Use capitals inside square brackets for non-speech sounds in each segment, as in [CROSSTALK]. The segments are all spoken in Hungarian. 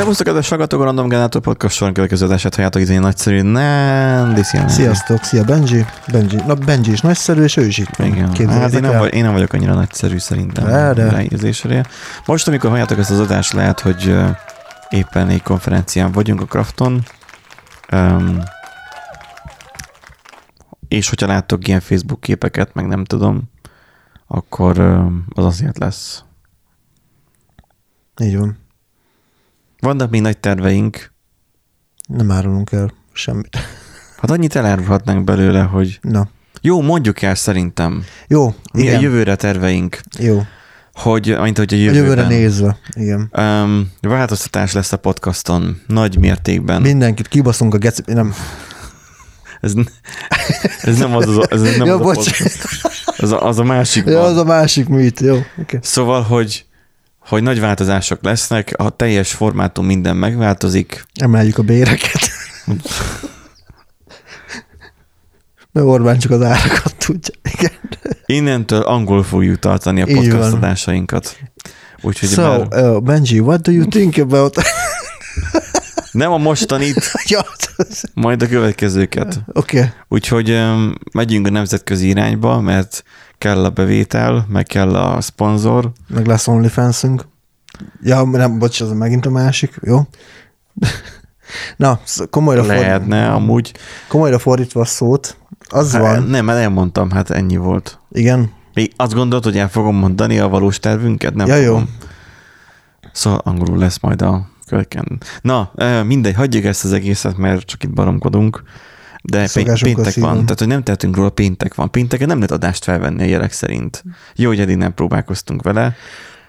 Szervusztok, kedves hallgatók, a Random Generator Podcast soron következő adását halljátok, ez egy nagyszerű Nandy. Sziasztok, szia Benji. Benji. Na Benji is nagyszerű, és ő is itt van. Igen. Hát én nem, vagy, én nem vagyok annyira nagyszerű szerintem. De, de. Most, amikor halljátok ezt az adást, lehet, hogy éppen egy konferencián vagyunk a Krafton, um, és hogyha láttok ilyen Facebook képeket, meg nem tudom, akkor az azért lesz. Így van. Vannak még nagy terveink, Nem árulunk el semmit. [LAUGHS] hát annyit elárulhatnánk belőle, hogy Na. jó, mondjuk el szerintem. Jó, Mi a igen. jövőre terveink, Jó. hogy, mint hogy a A jövőben. jövőre nézve. Igen. Um, változtatás lesz a podcaston, nagy mértékben. Mindenkit kibaszunk a geci... Nem. Ez, ez nem az, az, ez nem Jó, az, a podcast, az, a, az a másik Ja, az a másik műt. Jó. Okay. Szóval, hogy, hogy nagy változások lesznek, a teljes formátum minden megváltozik. Emeljük a béreket. Mert Orbán csak az árakat tudja. Igen. Innentől angol fogjuk tartani a Így van. podcast adásainkat. Úgyhogy So, már uh, Benji, what do you think about... nem a mostanit, [LAUGHS] ja, majd a következőket. Oké. Okay. Úgyhogy um, megyünk a nemzetközi irányba, mert kell a bevétel, meg kell a szponzor. Meg lesz OnlyFans-ünk. Ja, nem, bocs, ez megint a másik. Jó. [LAUGHS] Na, komolyra, Lehetne amúgy. komolyra fordítva a szót, az Hát, van, nem, elmondtam, hát ennyi volt. igen, Még azt gondolod, hogy el fogom mondani a valós tervünket? Nem Ja, jó. fogom. Szóval angolul lesz majd a következő. Na, mindegy, hagyjuk ezt az egészet, mert csak itt baromkodunk. De Szokásunkkal péntek van, tehát hogy nem tehetünk róla, péntek van. Pénteken nem lehet adást felvenni a jelek szerint. Jó, hogy eddig nem próbálkoztunk vele.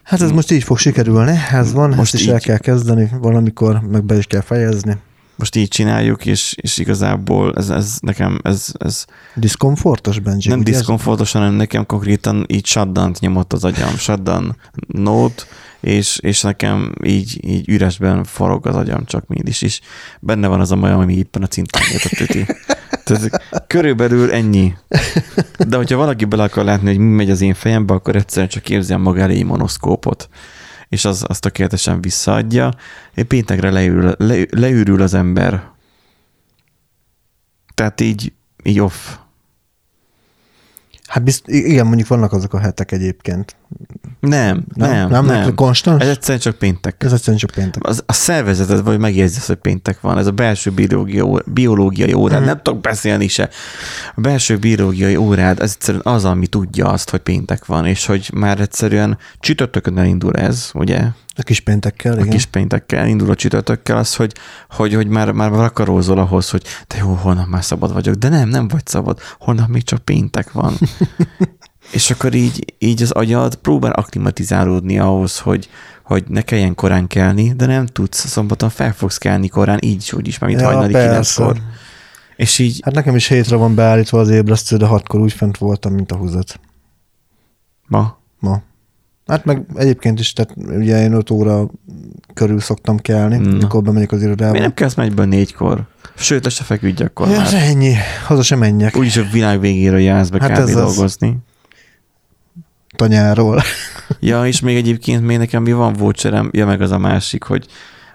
hát ez most így fog sikerülni, ez van, Most most ezt is így. el kell kezdeni valamikor, meg be is kell fejezni. Most így csináljuk, és, és igazából ez, ez nekem, ez, ez Diszkomfortos, Benji? nem diszkomfortos, hanem nekem konkrétan így shutdown nyomott az agyam, shutdown note, és, és nekem így, így üresben forog az agyam csak mindig is. Benne van az a majom, ami éppen a cintán tüti. Tehát körülbelül ennyi. De hogyha valaki bele akar látni, hogy mi megy az én fejembe, akkor egyszerűen csak képzeljen maga elé egy monoszkópot és az, az tökéletesen visszaadja. Én péntekre leül, le, leürül az ember. Tehát így, így off. Hát bizt, igen, mondjuk vannak azok a hetek egyébként. Nem, nem, nem. nem, nem. konstans? Ez egyszerűen csak péntek. ez egyszerűen csak péntek. Az, a szervezeted vagy megjegyzi, azt, hogy péntek van. Ez a belső biológia, biológiai órád. Mhm. Nem tudok beszélni se. A belső biológiai órád, ez egyszerűen az, ami tudja azt, hogy péntek van, és hogy már egyszerűen csütörtökön elindul ez, ugye? A kis péntekkel, A igen. kis péntekkel indul a csütörtökkel az, hogy, hogy, hogy már, már rakarózol ahhoz, hogy de jó, holnap már szabad vagyok. De nem, nem vagy szabad. Holnap még csak péntek van. [LAUGHS] És akkor így, így az agyad próbál aklimatizálódni ahhoz, hogy, hogy ne kelljen korán kelni, de nem tudsz, szombaton fel fogsz kelni korán, így is, úgy is, már mint Ja, hajnali kilenckor. És így, Hát nekem is hétre van beállítva az ébresztő, de hatkor úgy fent voltam, mint a húzat. ma, ma. Hát meg egyébként is, tehát ugye én 5 óra körül szoktam kelni, Na. mikor bemegyek az irodába. miért nem kezd meg egyből négykor? Sőt, le se feküdj akkor Ja, már. ennyi, haza sem menjek. Úgyis a világ végéről jársz be Hát ez az. dolgozni. Tanyáról. [LAUGHS] Ja, és még egyébként még nekem mi van voucherem, ja meg az a másik, hogy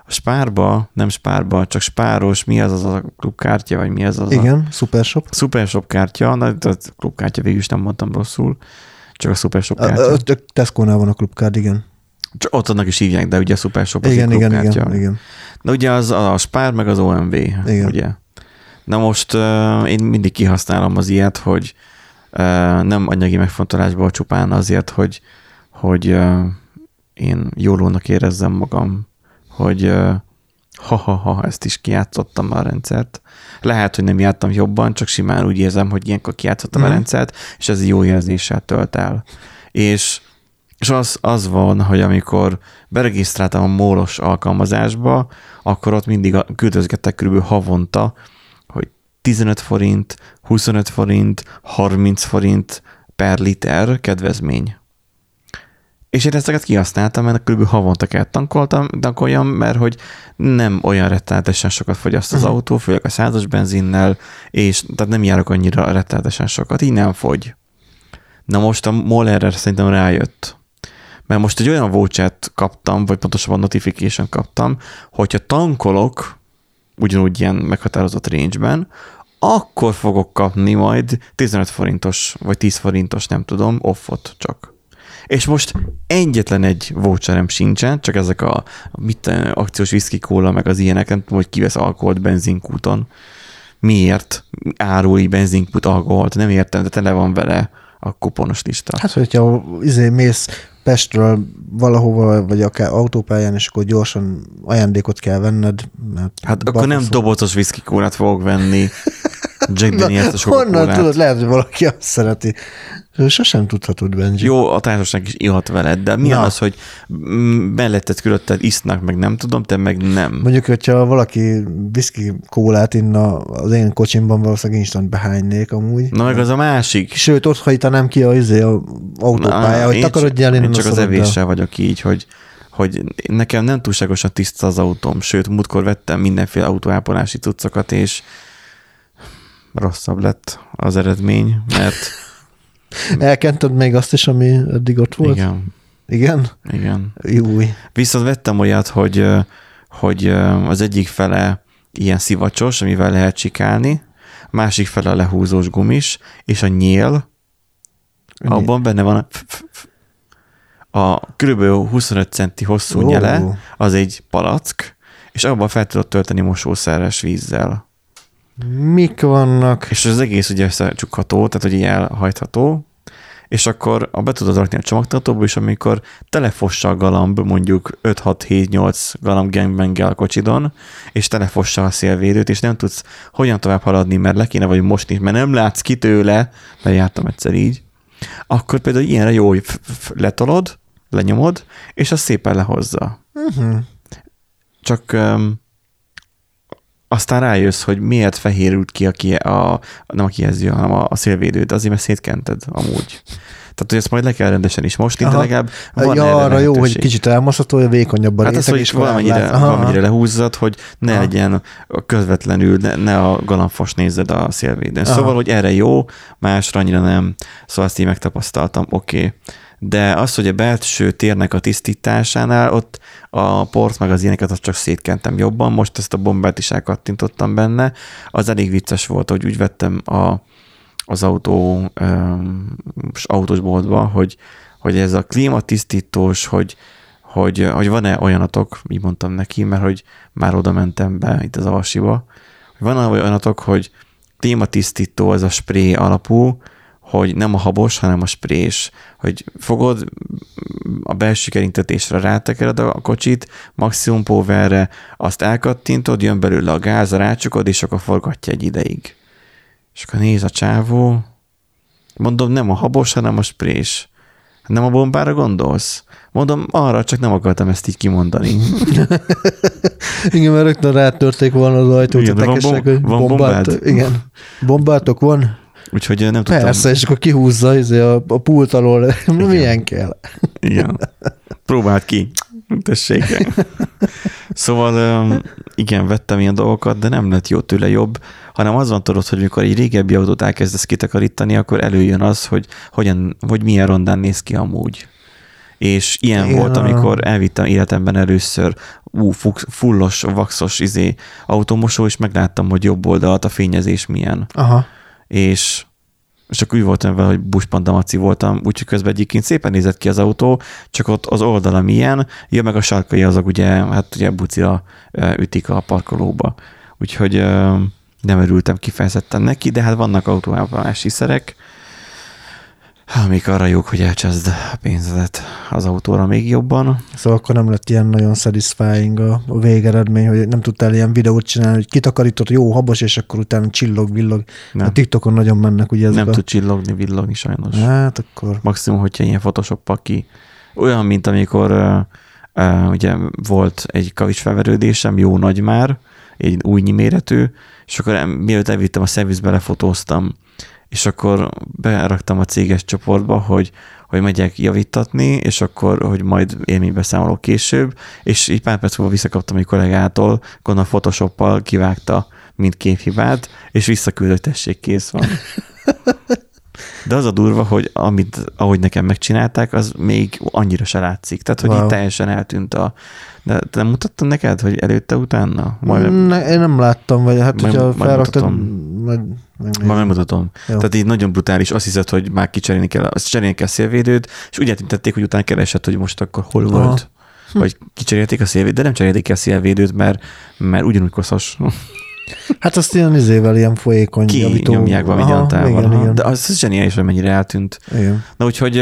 a spárba, nem spárba, csak spáros, mi az az a klubkártya, vagy mi az az a Igen, Supershop. Supershop kártya, na, a klubkártya végül is nem mondtam rosszul, csak a Supershop A, a, kártya. Tesco-nál van a klubkárd, igen. Csak ott annak is hívják, de ugye a Supershop az Igen, igen, klubkártya. igen, igen. De ugye az a Spár meg az OMV, Igen. ugye? Na most uh, én mindig kihasználom az ilyet, hogy uh, nem anyagi megfontolásból csupán azért, hogy, hogy uh, én jólónak érezzem magam, hogy uh, ha-ha-ha, ezt is kijátszottam a rendszert. Lehet, hogy nem jártam jobban, csak simán úgy érzem, hogy ilyenkor kijátszottam Mhm. a rendszert, és ez jó érzéssel tölt el. És és az, az van, hogy amikor beregisztráltam a móros alkalmazásba, akkor ott mindig küldözgettek körülbelül havonta, hogy 15 forint, 25 forint, 30 forint per liter kedvezmény. És én ezeket kihasználtam, mert körülbelül havonta kell tankoltam, tankoljam, mert hogy nem olyan rettenetesen sokat fogyaszt az Mhm. autó, főleg a százas benzinnel, és tehát nem járok annyira rettenetesen sokat, így nem fogy. Na most a MOL erre szerintem rájött. mert most egy olyan vouchert kaptam, vagy pontosabban notification kaptam, hogyha tankolok, ugyanúgy ilyen meghatározott range-ben, akkor fogok kapni majd 15 forintos, vagy 10 forintos, nem tudom, offot csak. És most egyetlen egy voucherem sincsen, csak ezek a mit, akciós whisky kóla, meg az ilyenek, nem tudom, hogy kivesz alkoholt benzinkúton. Miért árulj benzinkút alkoholt? Nem értem, de tele van vele a kuponos lista. Hát, hogyha izé mész Pestről valahova, vagy akár autópályán, és akkor gyorsan ajándékot kell venned. Mert Hát akkor nem dobozos whisky kólát fogok venni. [LAUGHS] Jack Na, Daniels-es honnan Coca-Colát. tudod, lehet, hogy valaki azt szereti. Sosem tudhatod, Benji. Jó, a társaság is ihat veled, de milyen Na. az, hogy melletted körülötted isznak, meg nem tudom, te meg nem. Mondjuk, hogyha valaki whisky kólát inna az én kocsimban, valószínűleg instant behánynék amúgy. Na meg az a másik. Sőt, ott hajítanám ki a, izé, a autópálya, hogy én takarodjál csak- innen Én a csak az evéssel vagyok így, hogy, hogy nekem nem túlságosan tiszta az autóm, sőt, múltkor vettem mindenféle autóápolási cuccokat, és rosszabb lett az eredmény, mert [LAUGHS] Elkented még azt is, ami eddig ott volt? igen, Igen? igen. Júj. Viszont vettem olyat, hogy, hogy az egyik fele ilyen szivacsos, amivel lehet csikálni, másik fele lehúzós gumis, és a nyél, abban benne van a, a kb. 25 centi hosszú Ó. nyele, az egy palack, és abban fel tudod tölteni mosószeres vízzel. Mik vannak? És az egész ugye összecsukható, tehát hogy így elhajtható, és akkor a be tudod rakni a csomagtartóba, és amikor telefossa a galamb, mondjuk 5-6-7-8 galamb gangbang a kocsidon, és telefossa a szélvédőt, és nem tudsz hogyan tovább haladni, mert le kéne vagy mosni, mert nem látsz ki tőle, mert jártam egyszer így, akkor például ilyenre jó, hogy letolod, lenyomod, és az szépen lehozza. Uh-huh. Csak um, aztán rájössz, hogy miért fehérült ki a, ki, a nem a kijelző, hanem a, a szélvédőt, azért mert szétkented amúgy. Tehát, hogy ezt majd le kell rendesen is mosni, de legalább van ja, arra jó, hogy kicsit elmaszható, hogy vékonyabb a Hát az, réteg, hogy és valamennyire, átlát. Aha, valamennyire lehúzzad, hogy ne Aha. legyen közvetlenül, ne, ne a galambfos nézed a szélvédőn. Aha. Szóval, hogy erre jó, másra annyira nem. Szóval ezt így megtapasztaltam, oké. Okay. De az, hogy a belső térnek a tisztításánál, ott a port meg az ilyeneket azt csak szétkentem jobban, most ezt a bombát is elkattintottam benne, az elég vicces volt, hogy úgy vettem a, az autó, um, autósboltba, hogy, hogy ez a klímatisztítós, hogy, hogy, hogy van-e olyanatok, így mondtam neki, mert hogy már oda mentem be itt az hogy van-e olyanatok, hogy klímatisztító, ez a spré alapú, hogy nem a habos, hanem a sprés, hogy fogod a belső kerintetésre rátekered a kocsit, maximum powerre, azt elkattintod, jön belőle a gáz, rácsukod, és akkor forgatja egy ideig. És akkor néz a csávó, mondom, nem a habos, hanem a sprés. Nem a bombára gondolsz? Mondom, arra csak nem akartam ezt így kimondani. [LAUGHS] Igen, mert rögtön rátörték volna az ajtót, Igen, a de van tekesek, bom- hogy van bombát. Igen. [LAUGHS] Bombátok van? Úgyhogy nem tudtam. Persze, és akkor kihúzza izé, a, a pult alól. [LAUGHS] Milyen kell? Igen. Próbáld ki. Tessék. [LAUGHS] Szóval igen, vettem ilyen dolgokat, de nem lett jó tőle jobb, hanem az van tudod, hogy mikor egy régebbi autót elkezdesz kitakarítani, akkor előjön az, hogy, hogyan, hogy milyen rondán néz ki amúgy. És ilyen Igen, volt, amikor elvittem életemben először ú, fullos, vaxos izé, automosó, és megláttam, hogy jobb oldalt a fényezés milyen Aha. És és csak úgy voltam vele, hogy buspandamaci voltam, úgyhogy közben egyébként szépen nézett ki az autó, csak ott az oldala milyen, jön meg a sarkai azok ugye, hát ugye bucira ütik a parkolóba. Úgyhogy nem örültem kifejezetten neki, de hát vannak autóápolási szerek, amik arra jók, hogy elcseszd a pénzedet az autóra még jobban. Szóval akkor nem lett ilyen nagyon satisfying a, a végeredmény, hogy nem tudtál ilyen videót csinálni, hogy kitakarított jó habos, és akkor utána csillog, villog. Nem, A TikTokon nagyon mennek ugye ezek nem a... tud csillogni, villogni sajnos. Hát akkor... maximum, hogyha ilyen photoshoppal ki. Olyan, mint amikor uh, uh, ugye volt egy kavicsfelverődésem, jó nagy már, egy újnyi méretű, és akkor mielőtt elvittem a szervizbe, lefotóztam, és akkor beraktam a céges csoportba, hogy, hogy megyek javítatni, és akkor, hogy majd élménybeszámolok később, és így pár perc múlva visszakaptam egy kollégától, gondolom Photoshoppal kivágta mint képhibát, és visszaküldött, tessék, kész van. [LAUGHS] De az a durva, hogy amit, ahogy nekem megcsinálták, az még annyira se látszik. Tehát, hogy wow. Itt teljesen eltűnt a... De te nem mutattam neked, hogy előtte, utána? Majd, ne, én nem láttam, vagy hát, Majd- hogyha majd felraktad, mutatom. majd megnézem. Ma megmutatom. Jó. Tehát így nagyon brutális, azt hiszed, hogy már kicserélni kell, azt cserélni kell a szélvédőt, és úgy eltüntették, hogy utána keresett, hogy most akkor hol Aha. volt. Vagy kicserélték a szélvédőt, de nem cserélték ki a szélvédőt, mert, mert ugyanúgy koszos. Hát azt ilyen izével, ilyen folyékony Ki javító. nyomják valami Aha, gyantával. Igen, aha. igen. De az, az zseniális, hogy mennyire eltűnt. igen. Na úgyhogy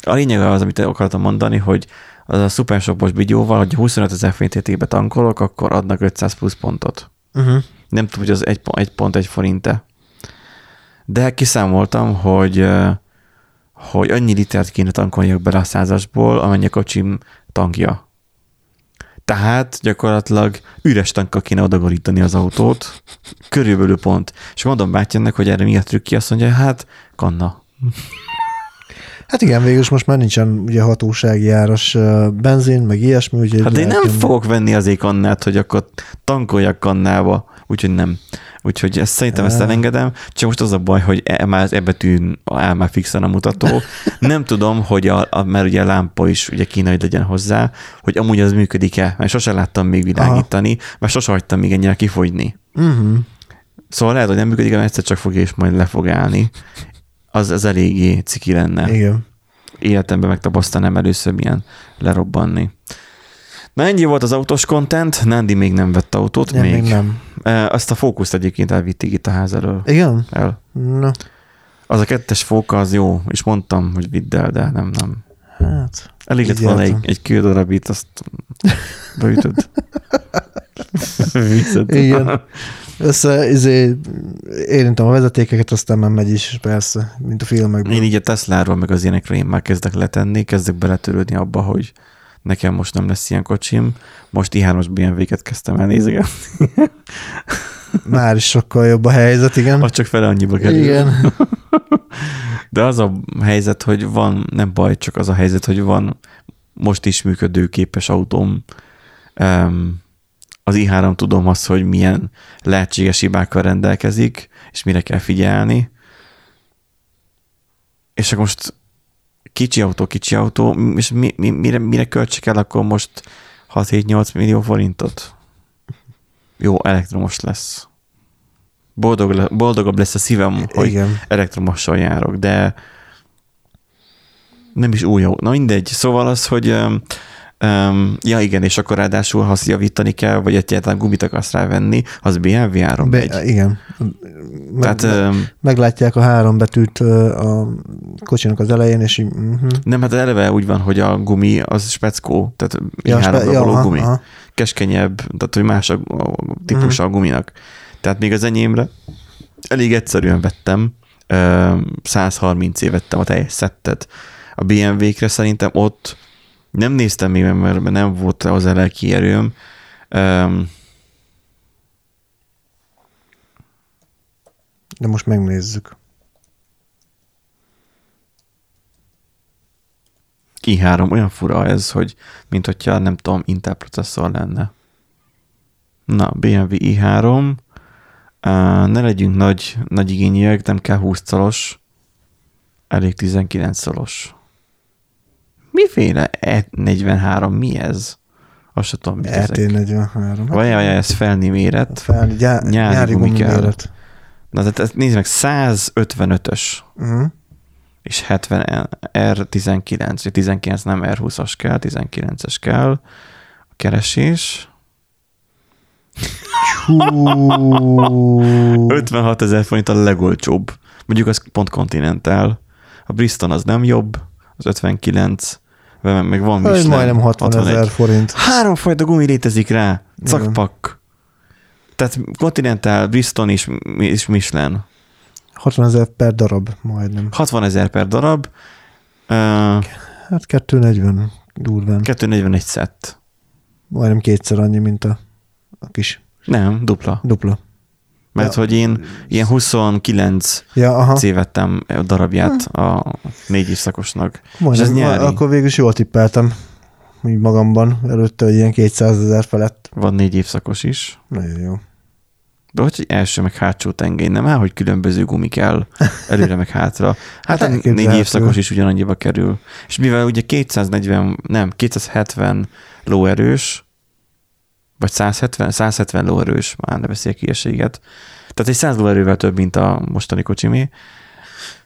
a lényeg az, amit akartam mondani, hogy az a szupershopos bigyóval, hogy 25 ezer forint értékbe tankolok, akkor adnak 500 plusz pontot. Uh-huh. Nem tudom, hogy az egy, egy pont egy forinte. De kiszámoltam, hogy, hogy annyi litert kéne tankoljak bele a százasból, amennyi a kocsim tankja. Tehát gyakorlatilag üres tankkal kéne odagorítani az autót, körülbelül pont. És mondom bátyának, hogy erre mi a trükki, azt mondja, hát kanna. Hát igen, végül is most már nincsen ugye hatósági áras benzin, meg ilyesmi, úgyhogy Hát én nem fogok venni azért kannát, hogy akkor tankoljak kannába, úgyhogy nem. Úgyhogy ezt szerintem ezt elengedem, csak most az a baj, hogy e, már az e betűn áll már fixen a mutató. [LAUGHS] Nem tudom, hogy a, a, mert ugye a lámpa is ugye hogy legyen hozzá, hogy amúgy az működik-e, mert sosem láttam még világítani, mert sosem hagytam még ennyire kifogyni. Uh-huh. Szóval lehet, hogy nem működik, mert egyszer csak fog és majd le fog állni. Az, az eléggé ciki lenne Igen. életemben megtapasztalnám először milyen lerobbanni. Na ennyi volt az autós content, Nandi még nem vett autót, Ja, még. még nem. E, Azt a fókuszt egyébként elvitték itt a ház elől. Igen? El. Na, Az a kettes fóka az jó, és mondtam, hogy vidd el, de nem, nem. hát. Elég lett volna egy, egy kődarabit, azt beütöd. [LAUGHS] Igen. Össze, izé, érintem a vezetékeket, aztán már megy is, persze, mint a filmekben. Én így a Tesláról, meg az ilyenekről én már kezdek letenni, kezdek beletörődni abba, hogy nekem most nem lesz ilyen kocsim. Most i3-as BMW-ket kezdtem el nézegetni. [LAUGHS] Már is sokkal jobb a helyzet, igen. Az csak fele annyiba kerül. Igen. [LAUGHS] De az a helyzet, hogy van, nem baj, csak az a helyzet, hogy van most is működőképes autóm. Um, az i3 tudom azt, hogy milyen lehetséges hibákkal rendelkezik, és mire kell figyelni. És akkor most kicsi autó, kicsi autó, és mi, mi, mire, mire költsek el akkor most 6-7-8 millió forintot? Jó, elektromos lesz. Boldog, le- boldogabb lesz a szívem, hogy Igen. elektromossal járok, de nem is új autó. Na mindegy. Szóval az, hogy um, ja igen, és akkor ráadásul, ha azt javítani kell, vagy egyáltalán gumit akarsz rávenni, az BMW áron megy. Be, igen. Meg, Tehát um, meglátják a három betűt a kocsinak az elején, és így, uh-huh. nem, hát eleve úgy van, hogy a gumi az speckó, tehát ja, spe- háromra való aha, gumi. aha. Keskenyebb, tehát hogy más a, a típus a guminak. Tehát még az enyémre elég egyszerűen vettem, ö, 130 év vettem a teljes szettet. A BMW-kre szerintem ott nem néztem még, mert nem volt az a lelki erőm. Ö, De most megnézzük. i3 olyan fura ez, hogy mint hogyha nem tudom, Intel processzor lenne. Na, BMW i3, Uh, ne legyünk nagy, nagy igényűek, nem kell 20 szalos, elég 19 szalos. Miféle E43, mi ez? Azt sem tudom, mit ezek. ET43. Vagy vagy ez felni méret. Fel, gyá, Nyári nyári, nyári gumi gumi kell. méret. Na, tehát ezt nézd meg, 155-ös Uh-huh. és és 70 R19, vagy 19 nem R20-as kell, 19-es kell. A keresés. Hú, 56 ezer forint a legolcsóbb. Mondjuk az pont Continental. A Bristol az nem jobb, az 59, meg van Michelin. majdnem 60 ezer forint. Háromfajta gumi létezik rá. Cakpak. Tehát Continental, Bristol és, és Michelin. 60 ezer per darab, majdnem. 60 ezer per darab, uh, Hát 240 durván. 241 szett. Majdnem kétszer annyi, mint a, a kis Nem, dupla. dupla. Mert Ja. hogy én ilyen 29 Ja, aha. C vettem a darabját a négy évszakosnak. Majdnem, ez nyári? Akkor végül is jól tippeltem. Úgy magamban előtte, hogy ilyen 200 ezer felett. Van négy évszakos is. Nagyon jó. De hogy első meg hátsó tengely, nem áll, hogy különböző gumi kell [LAUGHS] előre meg hátra. Hát, Hát négy évszakos is ugyanannyiba kerül. És mivel ugye 240, nem, 270 lóerős, vagy 170, 170 lóerős, már ne beszéljek ilyeséget. Tehát egy 100 lóerővel több, mint a mostani kocsimé.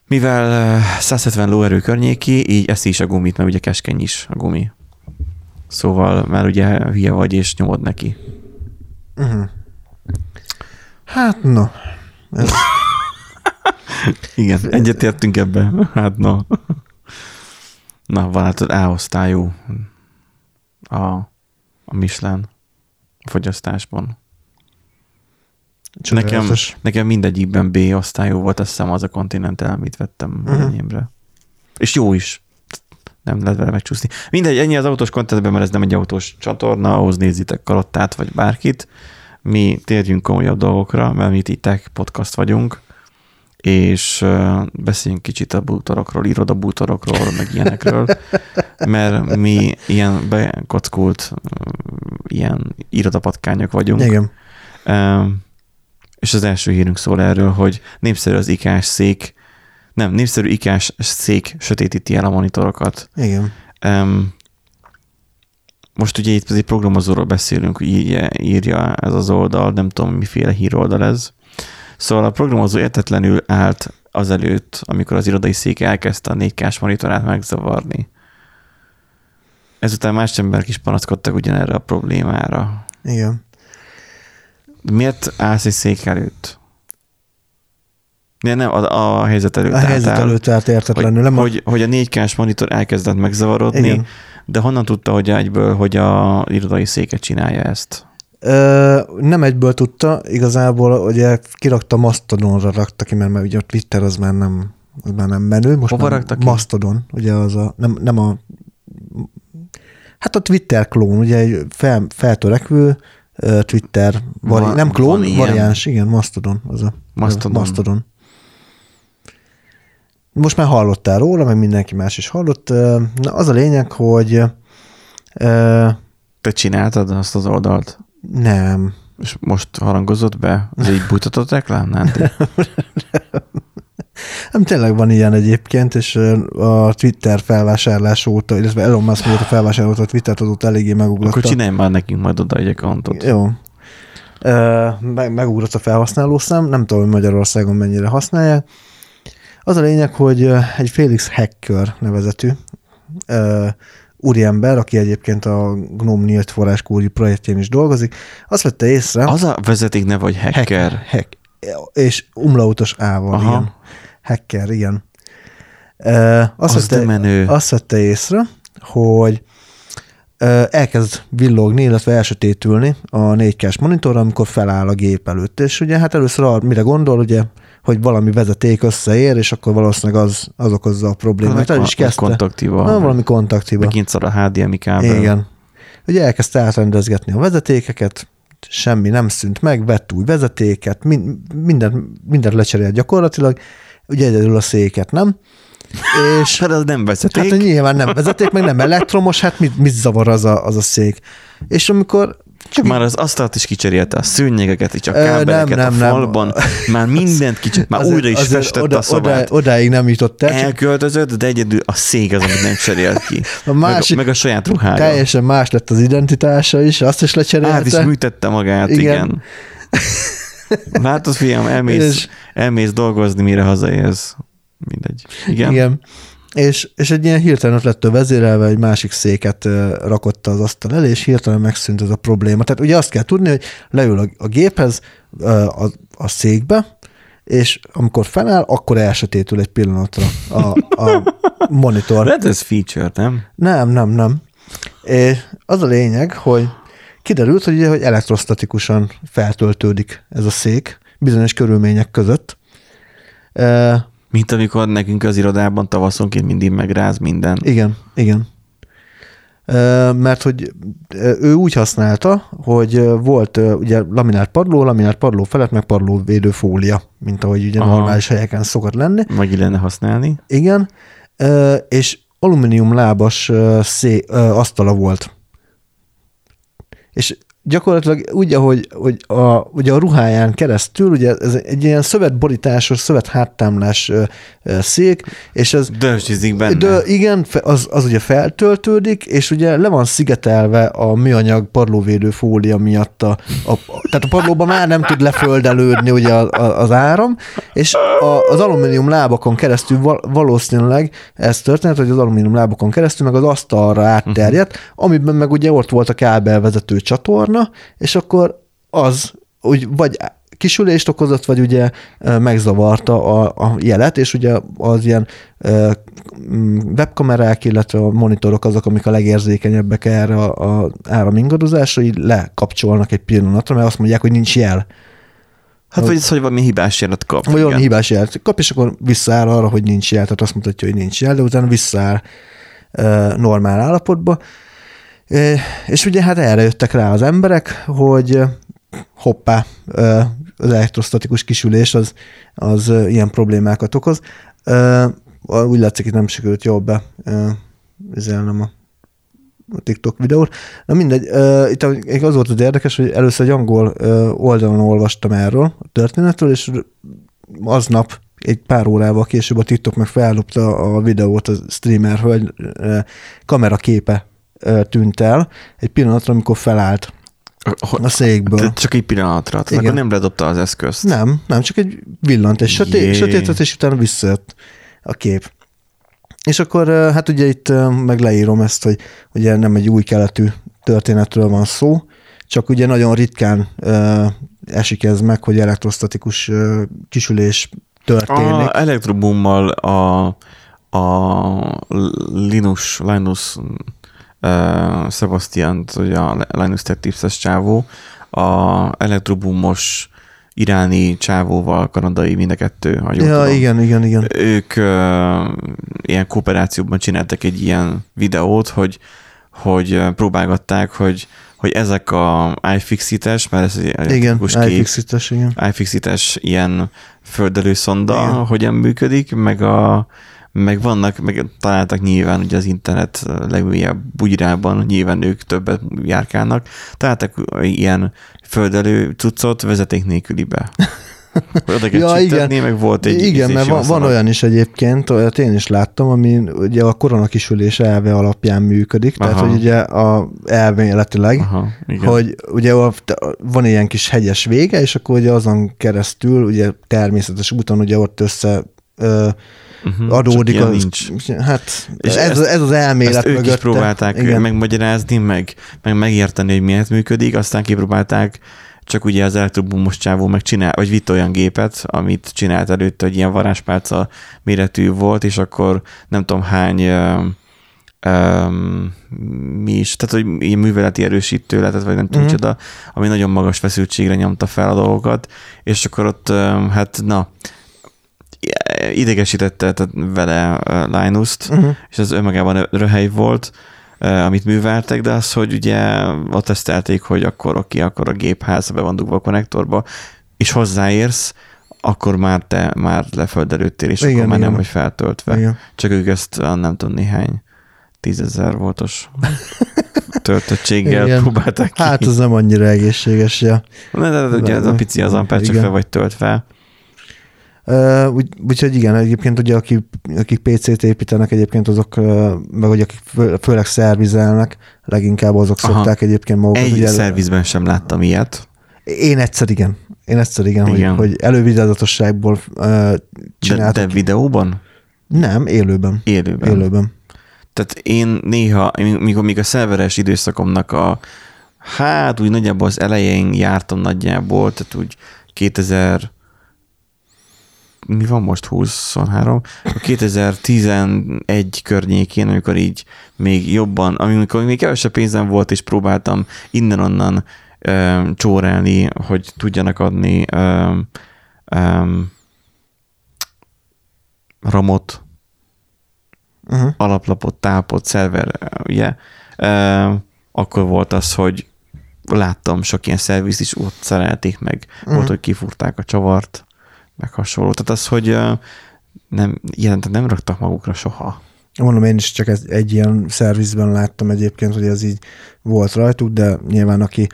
Mivel eh, 170 lóerő környéki, így eszi is a gumit, mert ugye keskeny is a gumi. Szóval már ugye hülye vagy, és nyomod neki. Uh-huh. Hát, no. Ez, Igen, egyetértünk ebbe. Hát na. Na, van hát az A-osztályú a, a Michelin fogyasztásban. Nekem, csodálatos. nekem mindegyikben B-osztályú volt, azt hiszem az a Continental, amit vettem uh-huh. enyémre. És jó is. Nem lehet vele megcsúszni. Mindegy, ennyi az autós kontentben, mert ez nem egy autós csatorna, ahhoz nézitek Kalottát vagy bárkit. Mi térjünk komolyabb dolgokra, mert mi itt tech podcast vagyunk, és beszéljünk kicsit a bútorokról, irodabútorokról, meg ilyenekről, [LAUGHS] mert mi ilyen bekockult, ilyen irodapatkányok vagyunk. Igen. Um, és az első hírünk szól erről, hogy népszerű az ikás szék, nem, népszerű ikás szék sötétíti el a monitorokat. Igen. Um, most ugye itt egy programozóról beszélünk, így írja ez az oldal, nem tudom, miféle híroldal ez. Szóval a programozó értetlenül állt azelőtt, amikor az irodai szék elkezdte a 4K-s monitorát megzavarni. Ezután más emberek is panaszkodtak ugyanerre a problémára. Igen. Miért állsz egy szék előtt? Nem, a, a helyzet előtt A helyzet álltál, előtt állt értetlenül. hogy, hogy, hogy a 4K-s monitor elkezdett megzavarodni, Igen. de honnan tudta, hogy egyből, hogy a irodai széket csinálja ezt? Ö, nem egyből tudta, igazából ugye kirakta Mastodonra rakta ki, mert már ugye a Twitter az már nem, az már nem menő. Most Hova már? Mastodon, ugye az a, nem, nem a, hát a Twitter klón, ugye egy fel, feltörekvő Twitter, vari, Van- nem klón, van ilyen? variáns, igen, Mastodon, az a Mastodon. Mastodon. Most már hallottál róla, meg mindenki más is hallott. Na, az a lényeg, hogy Te csináltad azt az oldalt, nem, és most harangozott be? Ez egy bújtatott reklám? Nem [LAUGHS] [LAUGHS] tényleg van ilyen egyébként, és a Twitter felvásárlás óta, illetve Elon Musk mióta felvásárolta a Twittert, azóta eléggé megugrott. Akkor csinálj már nekünk majd oda egy accountot. Jó. Meg, megugrott a felhasználószám, nem tudom, hogy Magyarországon mennyire használják. Az a lényeg, hogy egy Felix Hacker nevezetű úriember, aki egyébként a GNOME nyílt forráskódi projektjén is dolgozik, azt vette észre, Az a vezeték neve, hogy hacker. hack, és umlautos A-val, Aha. igen. Hacker, igen. Azt, Az vette, menő. azt vette észre, hogy elkezd villogni, illetve elsötétülni a 4K-s monitor, amikor feláll a gép előtt. És ugye hát először arra, mire gondol, ugye, hogy valami vezeték összeér, és akkor valószínűleg az, az okozza a problémát. El is kezdte. kontaktíva. Na, valami kontaktíva. Megint szar a HDMI kábel. Igen. Ugye elkezdte átrendezgetni a vezetékeket, semmi nem szűnt meg, vett új vezetéket, min- mindent, mindent lecserélt gyakorlatilag, ugye egyedül a széket, nem? És Hát az nem vezeték. hát nyilván nem vezeték, meg nem elektromos, hát mit, mit zavar az a, az a szék? És amikor Csak már az asztalt is kicserélte, a szőnyegeket is, a Ö, kábeleket nem, a nem, nem. falban, már mindent kicsit, már azért- újra is azért festette oda, a szobát. Oda, odáig nem jutott el, csak Elköltözött, de egyedül a szék az, amit nem cserélt ki. A másik- meg, meg a saját ruhája. teljesen más lett az identitása is, azt is lecserélte. Át is műtette magát, Igen. igen. [LAUGHS] Látod, fiam, elmész, És- elmész dolgozni, mire hazaérsz. Mindegy. Igen. Igen. És, és egy ilyen hirtelen ötlettől vezérelve egy másik széket rakott az asztal elé, és hirtelen megszűnt ez a probléma. Tehát ugye azt kell tudni, hogy leül a, a géphez, a, a székbe, és amikor feláll, akkor elsötétül egy pillanatra a, a monitor. [LAUGHS] Lehet ez feature, nem? Nem, nem, nem. És az a lényeg, hogy kiderült, hogy, ugye, hogy elektrostatikusan feltöltődik ez a szék bizonyos körülmények között. Mint amikor nekünk az irodában tavaszonként mindig megráz minden. Igen, igen. Mert hogy ő úgy használta, hogy volt ugye laminált padló, laminált padló felett meg padlóvédő fólia, mint ahogy ugye Aha. normális helyeken szokott lenni. Meg illene használni. Igen, és alumínium lábas szé, asztala volt. És gyakorlatilag úgy, ahogy hogy a, ugye a ruháján keresztül, ugye ez egy ilyen szövetborításos, szövet háttámlás ö, ö, szék, és ez Dörzsizik benne. de igen, az, az ugye feltöltődik, és ugye le van szigetelve a műanyag padlóvédő fólia miatt, a, a, tehát a padlóban már nem tud leföldelődni ugye a, a, az áram, és a, az alumínium lábakon keresztül val, valószínűleg ez történt, hogy az alumínium lábakon keresztül meg az asztalra átterjedt, amiben meg ugye ott volt a kábelvezető csatorna, és akkor az úgy vagy kisülést okozott, vagy ugye megzavarta a, a jelet, és ugye az ilyen webkamerák, illetve a monitorok azok, amik a legérzékenyebbek erre a, a áramingadozásra, így lekapcsolnak egy pillanatra, mert azt mondják, hogy nincs jel. Hát vagy ez, hogy valami hibás jelet kap. Vagy igen. hibás jelet kap, és akkor visszaáll arra, hogy nincs jel, tehát azt mutatja, hogy nincs jel, de utána visszaáll normál állapotba. És ugye hát erre jöttek rá az emberek, hogy hoppá, az elektrostatikus kisülés az, az ilyen problémákat okoz. Úgy látszik, hogy nem sikerült jól be üzelnem a a TikTok videót. Na mindegy, itt az volt az érdekes, hogy először egy angol uh, oldalon olvastam erről a történetről, és aznap egy pár órával később a TikTok meg feldobta a videót a streamer hölgy uh, kameraképe tűnt el egy pillanatra, amikor felállt a székből. Tehát csak egy pillanatra. Tehát Igen. akkor nem ledobta az eszközt. Nem, nem, csak egy villant, egy sötét, sötétet, és utána visszajött a kép. És akkor hát ugye itt meg leírom ezt, hogy ugye nem egy új keletű történetről van szó, csak ugye nagyon ritkán ö, esik ez meg, hogy elektrostatikus ö, kisülés történik. A elektrobummal a, a Linus, Linus uh, Sebastian, ugye a Linus Tech Tips-es csávó, a elektrobumos iráni csávóval, kanadai mind a kettő, ha jól ja, tudom. igen, igen, igen. Ők uh, ilyen kooperációban csináltak egy ilyen videót, hogy, hogy próbálgatták, hogy, hogy ezek a iFixit-es, mert ez egy Igen, kép, iFixit-es, igen. iFixit-es ilyen földelőszonda, Igen. hogyan működik, meg a meg vannak, meg találtak nyilván ugye az internet legmélyebb bugyrában, nyilván ők többet járkálnak, találtak ilyen földelő cuccot vezeték nélkülibe. [LAUGHS] Oda Ja, igen. meg volt egy Igen, mert van, van olyan is egyébként, olyat én is láttam, ami ugye a koronakisülés elve alapján működik, tehát Aha. hogy ugye a elméletileg, Aha, igen. hogy ugye van ilyen kis hegyes vége, és akkor ugye azon keresztül, ugye természetes úton ugye ott össze ö, uh-huh, adódik. Az, nincs. hát És ez, ezt- ez az elmélet Ezt ők mögötte. is próbálták Igen. megmagyarázni, meg, meg megérteni, hogy miért működik, aztán kipróbálták, csak ugye az elektrobumos csávó meg csinál, vagy vitt olyan gépet, amit csinált előtte, hogy ilyen varázspálca méretű volt, és akkor nem tudom hány um, mi is, tehát hogy ilyen műveleti erősítő lehetett, vagy nem tudom, Mhm. mm. csoda, ami nagyon magas feszültségre nyomta fel a dolgokat, és akkor ott, ö, hát na, idegesítette tehát vele Linus-t, Uh-huh. és az önmagában röhely volt, amit műveltek, de az, hogy ugye ott tesztelték, hogy akkor oké, akkor a gépház be van dugva a konnektorba, és hozzáérsz, akkor már te már leföldelődtél, és Igen, akkor már igen. nem vagy feltöltve. Igen. Csak ők ezt nem tudom néhány tízezer voltos [LAUGHS] töltöttséggel Igen. próbálták ki. Hát ez nem annyira egészséges, ja. Ne, de, de, ugye ez a pici az amper csak fel vagy töltve. Úgy, úgyhogy igen, egyébként ugye akik, akik PC-t építenek egyébként azok, meg hogy akik fő, főleg szervizelnek, leginkább azok Aha. szokták egyébként magukat. Egy ugye szervizben sem láttam ilyet. Én egyszer igen. Én egyszer igen, Igen. Hogy, hogy elővigyázatosságból uh, De, csináltak. de videóban? Nem, élőben. Élőben. Élőben. Tehát én néha, mikor még a szerveres időszakomnak a, hát úgy nagyjából az elején jártam nagyjából, tehát úgy 2000, mi van most 23? A 2011 környékén, amikor így még jobban, amikor még kevesebb pénzem volt, és próbáltam innen-onnan ö, csórelni, hogy tudjanak adni ö, ö, ramot, Uh-huh. alaplapot, tápot, szerver, ugye, e, akkor volt az, hogy láttam sok ilyen szerviz is, ott szerelték meg, uh-huh. volt, hogy kifúrták a csavart, meg hasonló. Tehát az, hogy nem, jelentett nem raktak magukra soha. Mondom, én is csak ez, egy ilyen szervizben láttam egyébként, hogy ez így volt rajtuk, de nyilván aki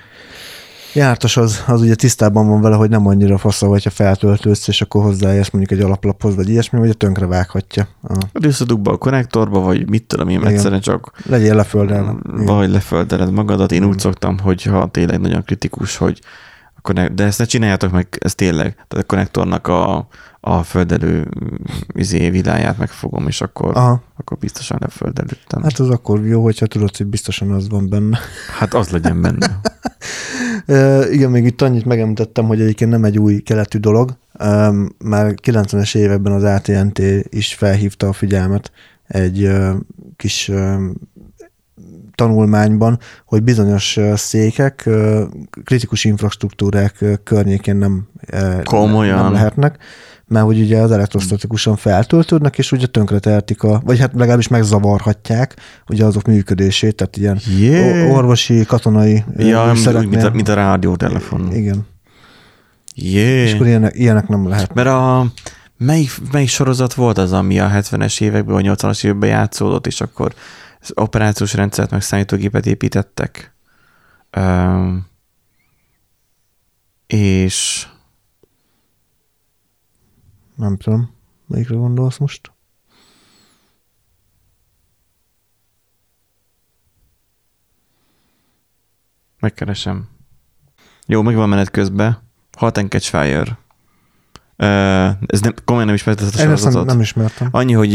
jártas, az, az ugye tisztában van vele, hogy nem annyira fasza, hogyha feltöltődsz, és akkor hozzáérsz mondjuk egy alaplaphoz, vagy ilyesmi, vagy a tönkre vághatja. A, Összedug be a konnektorba, vagy mit tudom én, Igen. egyszerűen csak legyél leföldelve. Igen. vagy leföldeled magadat. Én Mm. úgy szoktam, hogy ha tényleg nagyon kritikus, hogy konnek- de ezt ne csináljátok meg, ez tényleg, tehát a konnektornak a, a földelő izé, viláját megfogom, és akkor, Aha. akkor biztosan leföldelődtem. Hát, az akkor jó, hogyha tudod, hogy biztosan az van benne. hát az legyen benne. [LAUGHS] E, igen, még itt annyit megemlítettem, hogy egyébként nem egy új keletű dolog. E, már 90-es években az AT&T is felhívta a figyelmet egy e, kis tanulmányban, hogy bizonyos székek kritikus infrastruktúrák környékén nem, Komolyan? nem lehetnek, mert hogy ugye az elektrostatikusan feltöltődnek, és ugye tönkretehetik a, vagy hát legalábbis megzavarhatják ugye azok működését, tehát ilyen Yeah. orvosi, katonai Ja, úgy, műszereknél. mint a, mint a rádiótelefon. Igen. Yeah. És akkor ilyenek, ilyenek nem lehet. Mert a melyik, melyik sorozat volt az, ami a 70-es években, vagy 80-as években játszódott, és akkor az operációs rendszert meg számítógépet építettek. Um, és Nem tudom, melyikre gondolsz most? megkeresem. Jó, megvan menet közben. Halt and Catch Fire. Ez nem, komolyan nem ismerted ezt a ezt nem, sorozatot? nem ismertem. Annyi, hogy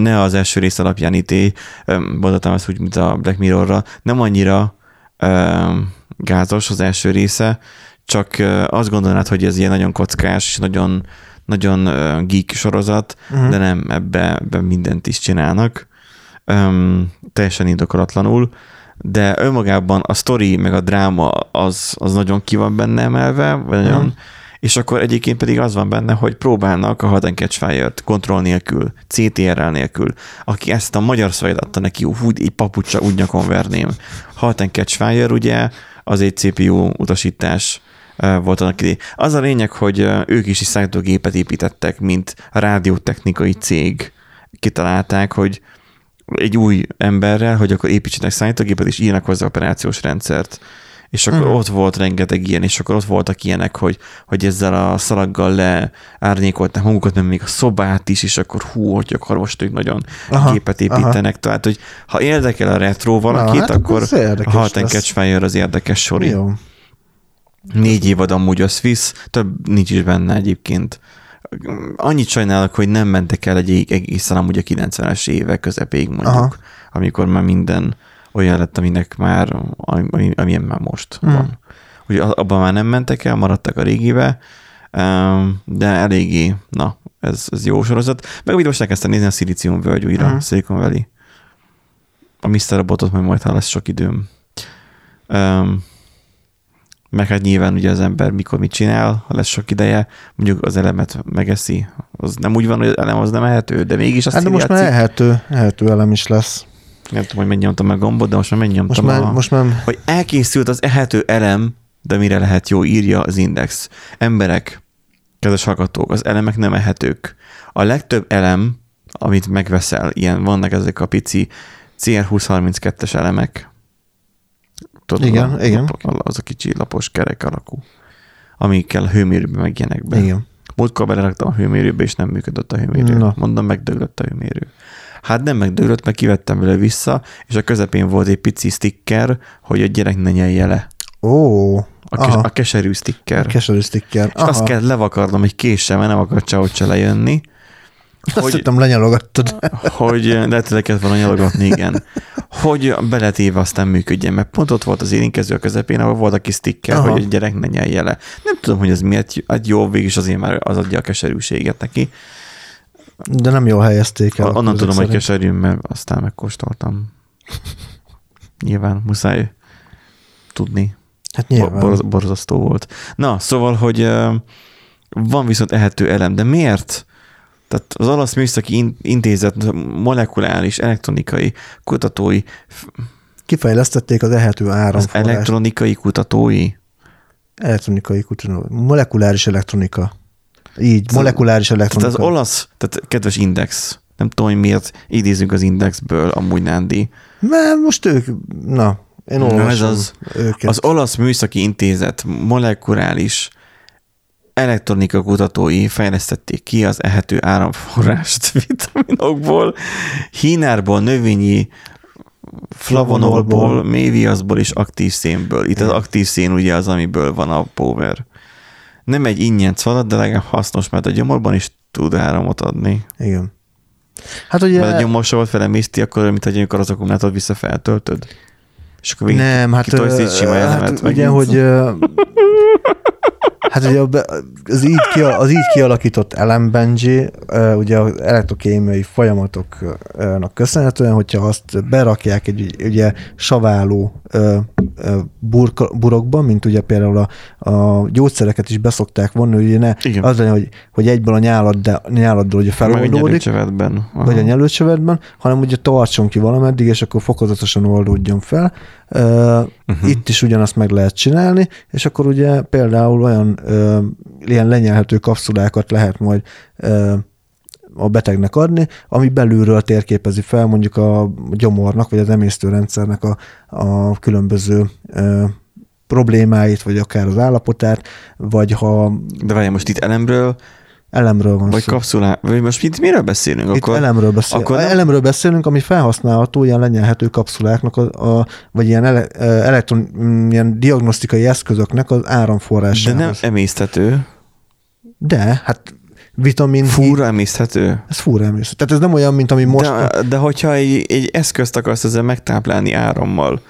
ne az első rész alapján ítél, ö, mondhatom ezt úgy, mint a Black Mirrorra, nem annyira gázos az első része, csak azt gondolnád, hogy ez ilyen nagyon kockás, és nagyon, nagyon geek sorozat, uh-huh. de nem, ebbe, ebbe mindent is csinálnak. Um, teljesen indokolatlanul, de önmagában a sztori meg a dráma az, az nagyon ki van benne emelve, vagy nagyon, Mhm. És akkor egyébként pedig az van benne, hogy próbálnak a Hot and Catch Fire-t kontroll nélkül, CTRL nélkül. Aki ezt a magyar szavaid adta neki, hú, egy papucsa úgy nyakon verném. Hot and Catch Fire ugye az egy CPU utasítás volt annak idején. Az a lényeg, hogy ők is számítógépet építettek, mint a rádiótechnikai cég. Kitalálták, hogy egy új emberrel, hogy akkor építsenek számítógépet, és írnak hozzá operációs rendszert. És akkor Mhm. ott volt rengeteg ilyen, és akkor ott voltak ilyenek, hogy, hogy ezzel a szalaggal leárnyékolták magukat, nem még a szobát is, és akkor hú, hogy akkor most ők nagyon Aha, aha, gépet építenek. Tehát, hogy ha érdekel a retro valakit, hát akkor a Halt and. Catch az érdekes sori. Jó. Négy évad amúgy az visz, több nincs is benne egyébként. Annyit sajnálok, hogy nem mentek el egy egészen amúgy a 90-es évek közepéig mondjuk, Aha. Aha. amikor már minden olyan lett, aminek már, ami, amilyen már most Hmm. van. Ugye abban már nem mentek el, maradtak a régibe, um, de eléggé, na, ez, ez jó sorozat. Meg úgy most elkezdtem nézni a Silicium völgy újra, hmm. Silicon Valley. A Mr. Robotot majd majd, ha lesz sok időm. Um, meg hát nyilván ugye az ember mikor mit csinál, ha lesz sok ideje, mondjuk az elemet megeszi. Az nem úgy van, hogy az elem az nem ehető, de mégis azt Hát de most már ehető, ehető elem is lesz. Nem tudom, hogy megnyomtam meg gombot, de most már Most megnyomtam már, a... most már Hogy elkészült az ehető elem, de mire lehet jó, írja az Index. Emberek, kedves hallgatók, az elemek nem ehetők. A legtöbb elem, amit megveszel, ilyen vannak ezek a pici CR2032-es elemek. Tudod, Igen, a, igen. Az a kicsi lapos kerek alakú, amikkel a hőmérőben megjenek be. igen. Múltkor beleraktam a hőmérőbe, és nem működött a hőmérő. Na. Mondom, megdőlött a hőmérő. Hát nem megdőlött, mert kivettem vele vissza, és a közepén volt egy pici sticker, hogy a gyerek ne nyelje le. Ó, A, kes, aha, a keserű sticker. keserű sticker. és azt kell levakarnom egy késsel, mert nem akar sehogy se lejönni, Azt hogy- hittem lenyalogattad. hogy lehet, hogy le kellett volna nyalogatni, igen. Hogy beletéve aztán működjen, mert pont ott volt az érinkező a közepén, ahol volt a kis sticker, Aha. hogy a gyerek ne nyelje le. Nem tudom, hogy ez miért, hát jó, végig azért már az adja a keserűséget neki. De nem jól helyezték el. Onnan akkor tudom, hogy keserű, mert aztán megkóstoltam. Nyilván muszáj tudni. Hát nyilván. Bor- borzasztó volt. Na, szóval, hogy van viszont ehető elem, de miért? Tehát az olasz műszaki In- intézet molekuláris, elektronikai kutatói, Kifejlesztették az ehető az áramforrás. elektronikai kutatói, Elektronikai kutató. Molekuláris elektronika. Így, Tehát- molekuláris tehát elektronika. az olasz, tehát kedves Index, Nem tudom, hogy miért idézünk az Indexből, amúgy Nándi. Mert most ők, na, én olvasom ez az- őket. Az Olasz Műszaki Intézet molekuláris elektronika kutatói fejlesztették ki az ehető áramforrást [LAUGHS] vitaminokból, hínárból, növényi flavonolból, méviaszból és aktív szénből. Itt az aktív szén ugye az, amiből van a power. Nem egy ingyen szalat, de legalább hasznos, mert a gyomorban is tud áramot adni. Igen. Hát ugye... Mert a gyomorsavot felemészti, akkor olyan, mint hogy amikor az akkumulátort vissza feltöltöd. És akkor Nem, hát, sima ö, elemet hát ugye, hogy [LAUGHS] hát ugye az így, kia, az így kialakított elembenji, ö, ugye az elektrokémiai folyamatoknak köszönhetően, hogyha azt berakják egy ugye saváló burka, burokba, mint ugye például a, a gyógyszereket is beszokták vonni, ugye ne Igen. az legyen, hogy, hogy egyből a nyálad, de, nyáladdal ugye feloldódik, vagy a nyelőcsövetben, hanem ugye tartson ki valameddig, és akkor fokozatosan oldódjon fel. Uh, uh-huh. Itt is ugyanazt meg lehet csinálni, és akkor ugye például olyan uh, ilyen lenyelhető kapszulákat lehet majd uh, a betegnek adni, ami belülről térképezi fel mondjuk a gyomornak, vagy az emésztőrendszernek a, a különböző uh, problémáit, vagy akár az állapotát, vagy ha De várjál, most itt elemről, elemről van vagy szó. kapszulá, vagy most itt miről beszélünk? Itt akkor, elemről, beszél, akkor nem- elemről beszélünk, ami felhasználható ilyen lenyelhető kapszuláknak, a, a, vagy ilyen, ele, elektron, mm, ilyen diagnosztikai eszközöknek az de áramforrásához. nem emészthető. De, hát vitamin Fúra emészthető. ez fúra emésztő. Tehát ez nem olyan, mint ami most... De, de hogyha egy, egy eszközt akarsz ezzel megtáplálni árammal,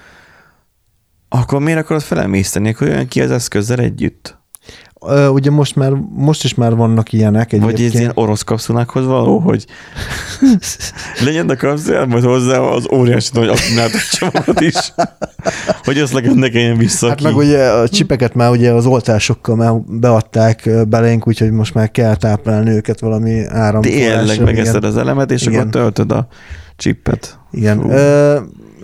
akkor miért akarod felemészteni? Akkor olyan ki az eszközzel együtt? Ö, ugye most már, most is már vannak ilyenek Vagy ez egyébként. ilyen orosz kapszulákhoz való, hogy [LAUGHS] legyen a kapszulát, majd hozzá az óriási nagy akkumulátorcsomagot is, hogy azt legalább ne kelljen vissza Hát ki. meg ugye a csipeket már ugye az oltásokkal már beadták belénk, úgyhogy most már kell táplálni őket valami áramforrással. Tényleg megeszed az elemet, és Igen. akkor töltöd a csippet. Igen. Ö,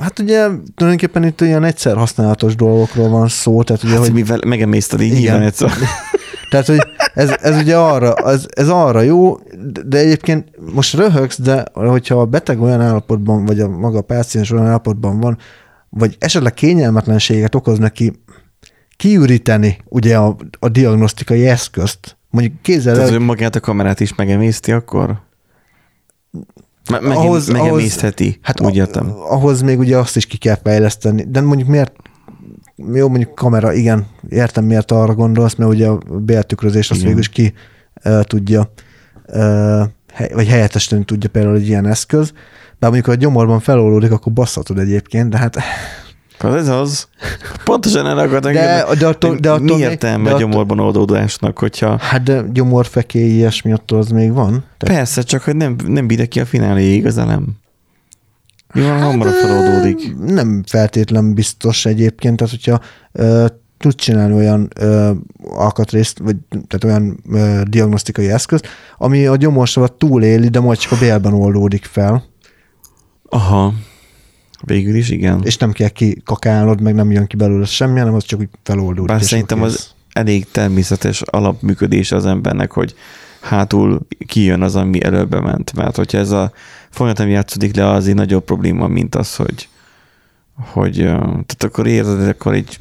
hát ugye tulajdonképpen itt ilyen egyszer használatos dolgokról van szó, tehát ugye, Hát, hogy, mivel megemészted így Igen. egyszer. [LAUGHS] tehát, hogy ez, ez ugye arra, ez, ez arra jó, de- egyébként most röhögsz, de hogyha a beteg olyan állapotban, vagy a maga a páciens olyan állapotban van, vagy esetleg kényelmetlenséget okoz neki kiüríteni ugye a, a diagnosztikai eszközt, mondjuk kézzel Tehát, hogy magát a kamerát is megemészti akkor? Me- meg, Ahhoz- ahhoz, megemésztheti, Hát úgy értem. ahhoz még ugye azt is ki kell fejleszteni. De mondjuk miért jó, mondjuk kamera, igen, értem, miért arra gondolsz, mert ugye a béltükrözés azt végül is ki uh, tudja, uh, hely, vagy helyettesíteni tudja például egy ilyen eszköz. Bár mondjuk, ha a gyomorban feloldódik, akkor basszhatod egyébként, de hát Hát ez az. Pontosan erre akartam De- de attól- de attól mi értelme de attól- gyomorban oldódásnak, hogyha hát de gyomorfekély, ilyesmi attól az még van. Tehát, persze, csak hogy nem, nem bír ki a fináléig az elem. Jó, hát, hamarabb feloldódik. Nem feltétlen biztos egyébként, tehát hogyha ö, tud csinálni olyan ö, alkatrészt, vagy tehát olyan ö, diagnosztikai eszköz, ami a gyomorsavat túléli, de majd csak a bélben oldódik fel, Aha. Végül is igen. és nem kell kikakálnod, meg nem jön ki belőle semmi, hanem az csak úgy feloldódik. Bár szerintem az kész. elég természetes alapműködése az embernek, hogy hátul kijön az, ami előbb ment. Mert hogyha ez a folyamat nem játszódik le, az egy nagyobb probléma, mint az, hogy hogy, tehát akkor érzed, akkor egy,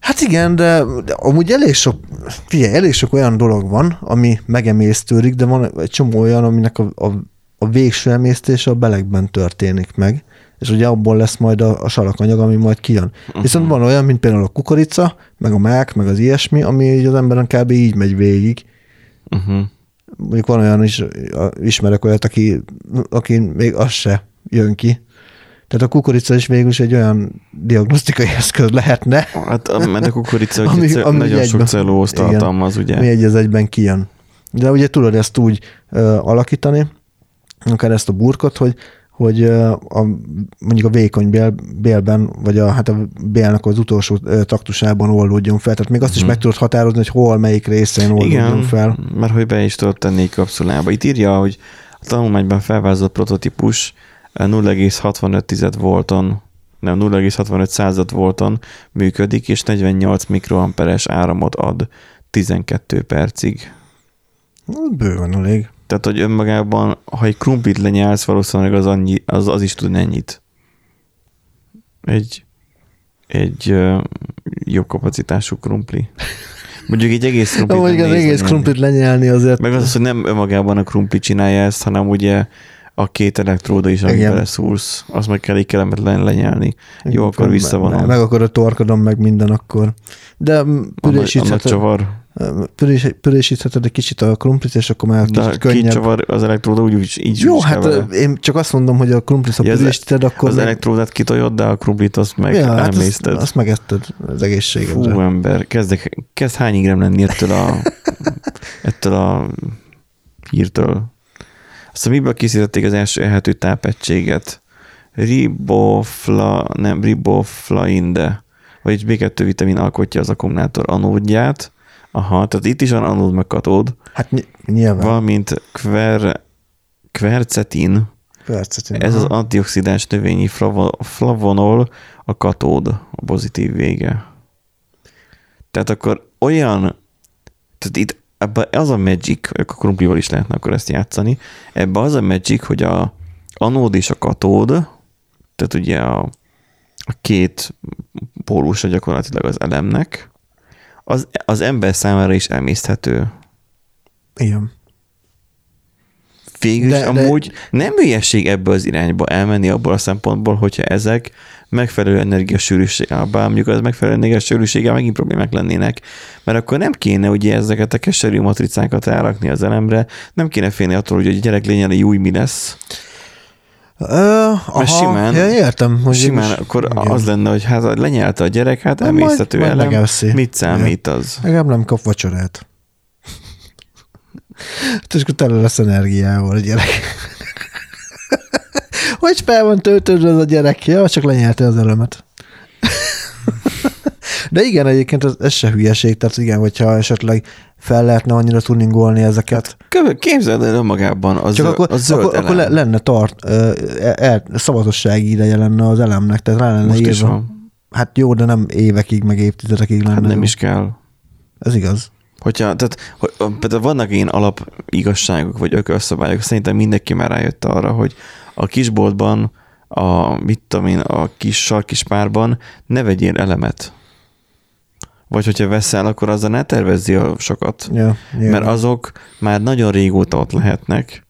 Hát igen, de, de amúgy elég sok, figyelj, elég sok olyan dolog van, ami megemésztődik, de van egy csomó olyan, aminek a, a, a végső emésztése a belegben történik meg, és ugye abból lesz majd a, a sarakanyag, ami majd kijön. Uh-huh. Viszont van olyan, mint például a kukorica, meg a mák, meg az ilyesmi, ami így az emberen kb. így megy végig. uh-huh. Mondjuk van olyan is, ismerek olyat, aki, aki még az se jön ki. Tehát a kukorica is végül is egy olyan diagnosztikai eszköz lehetne, Hát mert a kukorica [LAUGHS] Ami- ami, ami nagyon egyben- sok cellulóz tartalmaz, ugye? mi egy az egyben kijön. De ugye tudod ezt úgy ö, alakítani, akár ezt a burkot, hogy, hogy a, mondjuk a vékony bél, bélben, vagy a, hát a bélnek az utolsó taktusában oldódjon fel. Tehát még azt is Mhm. meg tudod határozni, hogy hol, melyik részén oldódjon Igen, fel. mert hogy be is tudod tenni egy kapszulába. Itt írja, hogy a tanulmányban felvázolt prototípus eh, 0,65 volton, nem 0,65 század volton működik, és 48 mikroamperes áramot ad 12 percig. Bőven elég. Tehát, hogy önmagában, ha egy krumplit lenyelsz, valószínűleg az, annyi, az, az is tud ennyit. Egy, egy uh, jobb kapacitású krumpli. Mondjuk egy egész [LAUGHS] krumplit. Amúgy az nehéz egész lenyelni. krumplit lenyelni azért. Meg az, az, hogy nem önmagában a krumpli csinálja ezt, hanem ugye a két elektróda is, amit Igen. beleszúrsz, azt meg kell így kellemetlen lenyelni. Jó, akkor visszavonom. Meg, meg akkor a torkodon, meg minden akkor. De mm, Annak, annak csavar. Pürés, pürésítheted egy kicsit a krumplit, és akkor már De kicsit két könnyebb. csavar az elektróda úgy, úgy így Jó, hát kever. én csak azt mondom, hogy a krumplit, ha Ja, az- pürésíted, akkor... Az meg- elektródát kitolod, de a krumplit azt meg ja, hát azt, azt megetted az Fú, egészségedre. ember, kezdek, kezd hány gram lenni ettől a, [LAUGHS] ettől a hírtől. Aztán miből készítették az első ehető tápegységet? Ribofla, nem, riboflainde, vagyis B2 vitamin alkotja az akkumulátor anódját. Aha, tehát itt is van anód meg katód, Hát ny- nyilván. valamint kver, kvercetin, Percet, ez az antioxidáns növényi flavo- flavonol, a katód, a pozitív vége. Tehát akkor olyan, tehát itt ebben az a magic, a krumplival is lehetne akkor ezt játszani, ebben az a magic, hogy a anód és a katód, tehát ugye a, a két pólusa gyakorlatilag az elemnek, az, az ember számára is emészthető. Igen. Végül De- is de- amúgy nem hülyeség ebbe az irányba elmenni abból a szempontból, hogyha ezek megfelelő energiasűrűséggel, bár mondjuk az megfelelő energiasűrűséggel megint problémák lennének, mert akkor nem kéne ugye ezeket a keserű matricákat elrakni az elemre, nem kéne félni attól, hogy a gyerek lényeli új mi lesz. Ö, aha, simán- ja, értem. Hogy Simán most- akkor igen. az lenne, hogy hát lenyelte a gyerek, hát Na, majd- emésztető majd elem, megeszi. mit számít az? Legalább nem kap vacsorát. Hát és akkor tele lesz energiával a gyerek. [LAUGHS] Hogy fel van töltődve az a gyerek? Ja, csak lenyelte az elemet. De igen, egyébként ez, ez se hülyeség, tehát igen, hogyha esetleg fel lehetne annyira tuningolni ezeket. Kö- Képzeld el önmagában az, Csak akkor, a zöld akkor, elem. akkor le- lenne tart, ö, el, szavatossági ideje lenne az elemnek, tehát rá lenne Most is írva. van. Hát jó, de nem évekig, meg évtizedekig lenne. Hát nem jó. is kell. Ez igaz. Hogyha, tehát, hogy, például vannak ilyen alap igazságok, vagy ökölszabályok, szerintem mindenki már rájött arra, hogy a kisboltban, a, mit tudom én, a kis sarkispárban ne vegyél elemet. Vagy hogyha veszel, akkor azzal ne tervezzél a sokat. Ja, nyilván. Mert azok már nagyon régóta ott lehetnek,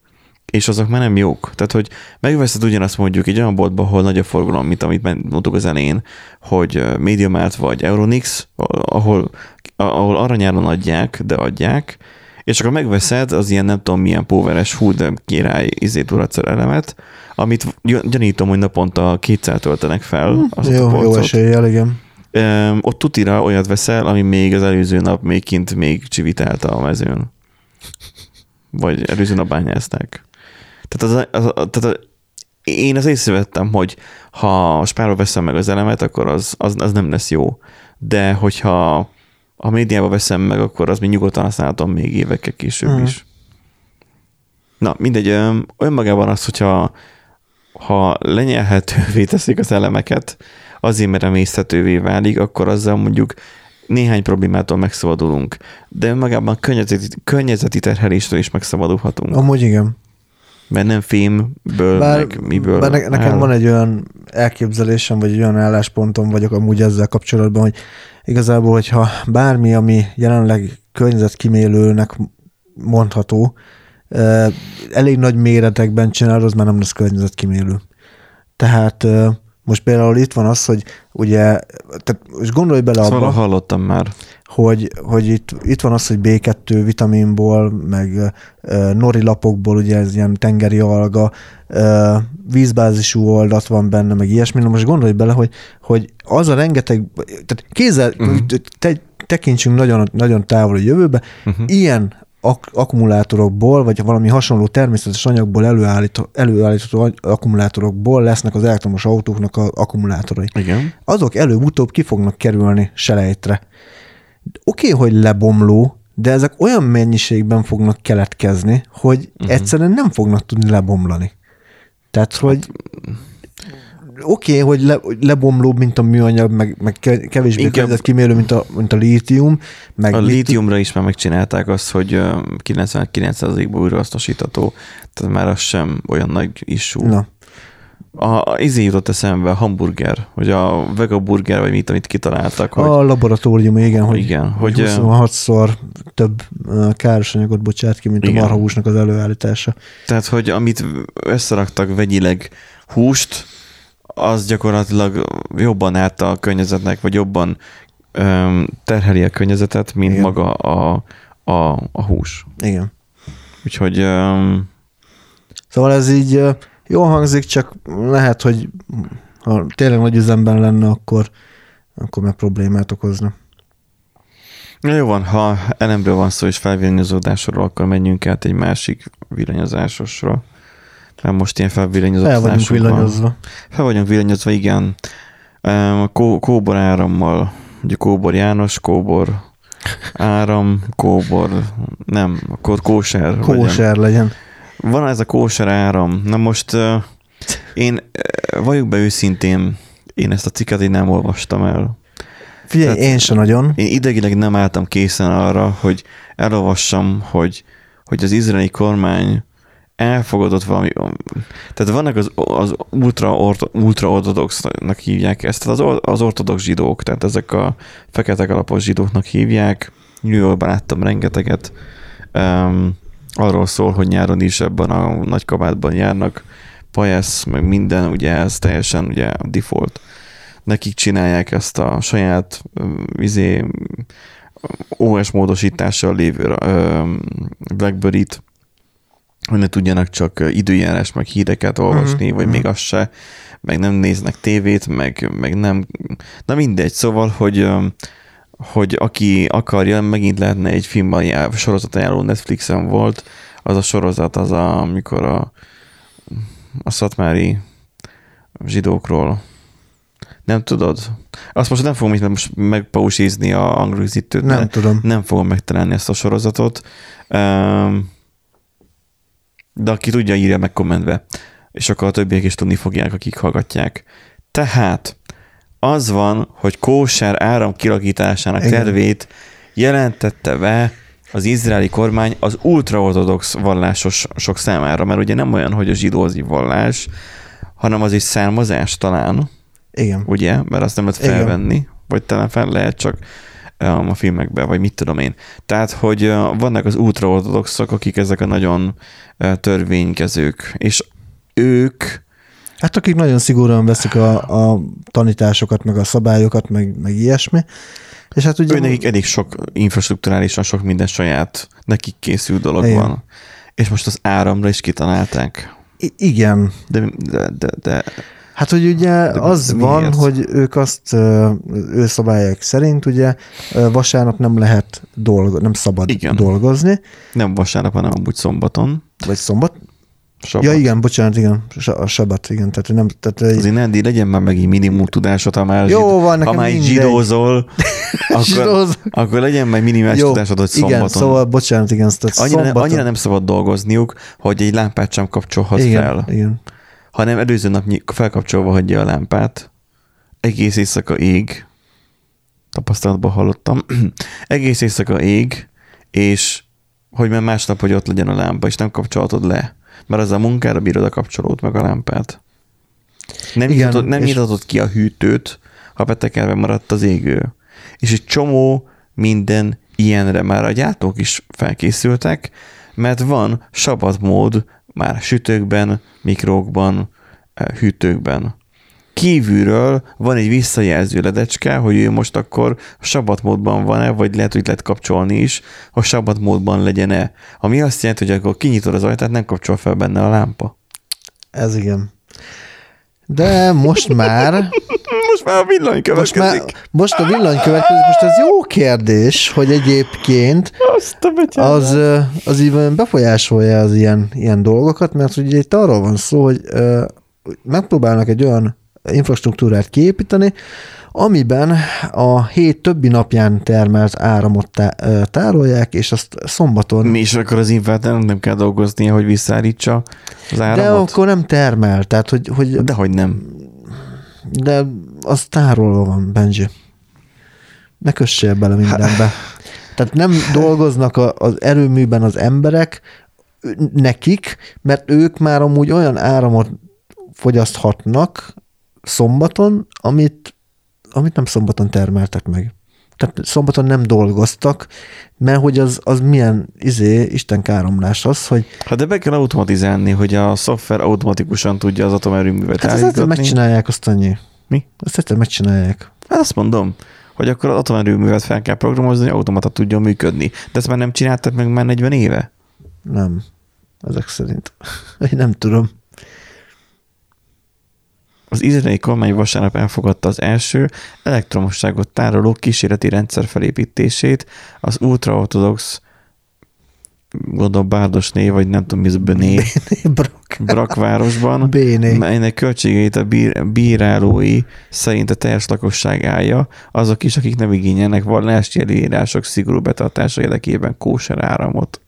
és azok már nem jók. Tehát, hogy megveszed ugyanazt mondjuk egy olyan boltba, ahol nagy a forgalom, mint amit mondtuk az elején, hogy MediaMart vagy Euronix, ahol, ahol aranyáron adják, de adják, és akkor megveszed az ilyen nem tudom milyen póveres hú, de király izét elemet, amit gy- gyanítom, hogy naponta kétszer töltenek fel Hm, jó, jó polcot. eséllyel, igen. Öm, ott tutira olyat veszel, ami még az előző nap még kint még csivitálta a mezőn. Vagy előző nap bányázták. Tehát, az, az, az, tehát a, én az észrevettem, hogy ha a spárba veszem meg az elemet, akkor az, az, az nem lesz jó. De hogyha a médiába veszem meg, akkor az még nyugodtan használhatom még évekkel később Mhm. is. Na, mindegy, önmagában az, hogyha ha lenyelhetővé teszik az elemeket, azért, mert emészthetővé válik, akkor azzal mondjuk néhány problémától megszabadulunk. De önmagában környezeti, környezeti terheléstől is megszabadulhatunk. Amúgy igen. Mert nem fémből, Bár, meg miből bár ne, nekem áll. van egy olyan elképzelésem, vagy egy olyan álláspontom vagyok amúgy ezzel kapcsolatban, hogy igazából, hogyha bármi, ami jelenleg környezetkímélőnek mondható, elég nagy méretekben csinál, az már nem lesz környezetkímélő. Tehát eh, most például itt van az, hogy ugye, tehát most gondolj bele Ezt abba, hallottam már. hogy, hogy itt, itt van az, hogy B2 vitaminból, meg uh, nori lapokból, ugye ez ilyen tengeri alga, uh, vízbázisú oldat van benne, meg ilyesmi. Na most gondolj bele, hogy, hogy az a rengeteg, tehát kézzel, uh-huh. te, tekintsünk nagyon, nagyon távol a jövőbe, uh-huh. ilyen ak- akkumulátorokból, vagy valami hasonló természetes anyagból előállító, előállító akkumulátorokból lesznek az elektromos autóknak az akkumulátorai Igen. azok előbb-utóbb ki fognak kerülni selejtre. Oké, okay, hogy lebomló, de ezek olyan mennyiségben fognak keletkezni, hogy uh-huh. egyszerűen nem fognak tudni lebomlani. Tehát, hogy oké, okay, hogy, le, hogy lebomlóbb, mint a műanyag, meg, meg ke- kevésbé Inkább- kimérő, mint a, mint a lítium. Meg A mit- lítiumra is már megcsinálták azt, hogy ö, 99%-ban újrahasznosítható, tehát már az sem olyan nagy issue. Na, A, a izé jutott eszembe, a hamburger, vagy a vegaburger, vagy mit, amit kitaláltak, hogy a laboratórium, igen, hogy, igen, hogy hogy ö, 26-szor több káros anyagot bocsát ki, mint Igen. a marhahúsnak az előállítása. tehát, hogy amit összeraktak vegyileg húst, az gyakorlatilag jobban át a környezetnek, vagy jobban öm, terheli a környezetet, mint Igen. Maga a, a, a hús. Igen. Úgyhogy öm, Szóval ez így ö, jól hangzik, csak lehet, hogy ha tényleg nagy üzemben lenne, akkor, akkor meg problémát okozna. Na jó van, ha elemről van szó és felvillanyozódásról, akkor menjünk át egy másik villanyozásosra. Mert most ilyen felvillanyozott Fel vagyunk villanyozva. Fel vagyunk villanyozva, igen. A kó, kóbor árammal, ugye kóbor János, kóbor áram, kóbor, nem, akkor kóser. legyen. Kóser legyen. Van ez a kóser áram. Na most én valljuk be őszintén, én ezt a cikket így nem olvastam el. Figyelj, Tehát- én se nagyon. Én idegileg nem álltam készen arra, hogy elolvassam, hogy, hogy az izraeli kormány elfogadott valami, tehát vannak az, az ultra, ultra ortodoxnak hívják ezt, tehát az, az ortodox zsidók, tehát ezek a fekete alapos zsidóknak hívják, New Yorkban láttam rengeteget, um, arról szól, hogy nyáron is ebben a nagy kabátban járnak, pajesz, meg minden, ugye ez teljesen ugye default. Nekik csinálják ezt a saját öm, izé, OS módosítással lévő öm, Blackberry-t, hogy ne tudjanak csak időjárás, meg híreket olvasni, Mhm, vagy mhm. még azt se, meg nem néznek tévét, meg, meg nem, na mindegy, szóval, hogy hogy aki akarja, megint lehetne egy film ajánl, sorozat ajánló Netflixen volt, az a sorozat, az a, amikor a, a szatmári zsidókról nem tudod? Azt most nem fogom most megpausízni a angolizítőt, Nem tudom. nem fogom megtalálni ezt a sorozatot. Um, de aki tudja, írja meg kommentbe, és akkor a többiek is tudni fogják, akik hallgatják. Tehát az van, hogy kóser áram kilakításának Igen. tervét jelentette be az izraeli kormány az ultraortodox vallásosok számára, mert ugye nem olyan, hogy a zsidó az vallás, hanem az egy származás talán, Igen. ugye? Mert azt nem lehet Igen. felvenni, vagy talán fel lehet csak a filmekben, vagy mit tudom én. Tehát, hogy vannak az ultraortodoxok, akik ezek a nagyon törvénykezők, és ők Hát akik nagyon szigorúan veszik a, a tanításokat, meg a szabályokat, meg, meg ilyesmi. És hát ugye... Ő nekik elég sok infrastruktúrálisan sok minden saját, nekik készül dolog Igen. van. És most az áramra is kitalálták. I- igen. De, de, de, de Hát, hogy ugye De az mi- van, miért? hogy ők azt, ő szabályok szerint ugye vasárnap nem lehet dolgozni, nem szabad Igen. dolgozni, nem vasárnap, hanem amúgy szombaton. vagy szombat. Sabat. Ja igen, bocsánat, igen, a sabat, igen, tehát nem, tehát egy, Azért Nandi, legyen már megint minimum tudásod, ha már, Jó zsid- van, ha már zsidózol, [LAUGHS] akkor, akkor legyen már minimális Jó, tudásod, hogy szombaton. igen, szóval bocsánat, igen, tehát annyira, nem, szombaton, annyira nem szabad dolgozniuk, hogy egy lámpát sem kapcsolhat igen, fel, Igen, hanem előző nap felkapcsolva hagyja a lámpát, egész éjszaka ég, tapasztalatban hallottam, [CLEARS THROAT] egész éjszaka ég, és hogy már másnap, hogy ott legyen a lámpa, és nem kapcsolhatod le, mert az a munkára bírod a kapcsolót meg a lámpát. Nem, Igen, nyithatod, nem és- nyithatod ki a hűtőt, ha betekerve maradt az égő. És egy csomó minden ilyenre már a gyártók is felkészültek, mert van sabat mód már sütőkben, mikrókban, hűtőkben. Kívülről van egy visszajelző ledecske, hogy ő most akkor sabat módban van-e, vagy lehet, hogy lehet kapcsolni is, hogy sabat módban legyen-e. Ami azt jelenti, hogy akkor kinyitod az ajtát, nem kapcsol fel benne a lámpa. ez igen. De most már, Most már a villany most következik. már, most a villany következik, most ez jó kérdés, hogy egyébként Azt a az, az így befolyásolja az ilyen, ilyen dolgokat, mert ugye itt arról van szó, hogy megpróbálnak egy olyan infrastruktúrát kiépíteni, amiben a hét többi napján termelt áramot tá- tárolják, és azt szombaton Mi is akkor az inverternek nem kell dolgoznia, hogy visszaállítsa az de áramot? akkor nem termel, tehát hogy, hogy De hogy nem. De az tárolva van, Benji. Ne kössél bele mindenbe. Tehát nem dolgoznak a, az erőműben az emberek nekik, mert ők már amúgy olyan áramot fogyaszthatnak szombaton, amit, amit nem szombaton termeltek meg. Tehát szombaton nem dolgoztak, mert hogy az, az milyen izé, Isten káromlás az, hogy... Hát de be kell automatizálni, hogy a szoftver automatikusan tudja az atomerőművet Hát ezt egyszer megcsinálják, azt annyi. Mi? Ezt egyszer megcsinálják. Hát azt mondom, hogy akkor az atomerőművet fel kell programozni, hogy automata tudjon működni. De ezt már nem csináltak meg már 40 éve? Nem. Ezek szerint. [LAUGHS] Én nem tudom. Az izraeli kormány vasárnap elfogadta az első elektromosságot tároló kísérleti rendszer felépítését az ultraortodox gondolom Bárdos név, vagy nem tudom, mi ez Bené, Brak. Brakvárosban, Béné. melynek költségeit a bír, bírálói szerint a teljes lakosság állja, azok is, akik nem igényelnek vallási előírások szigorú betartása érdekében kóser áramot.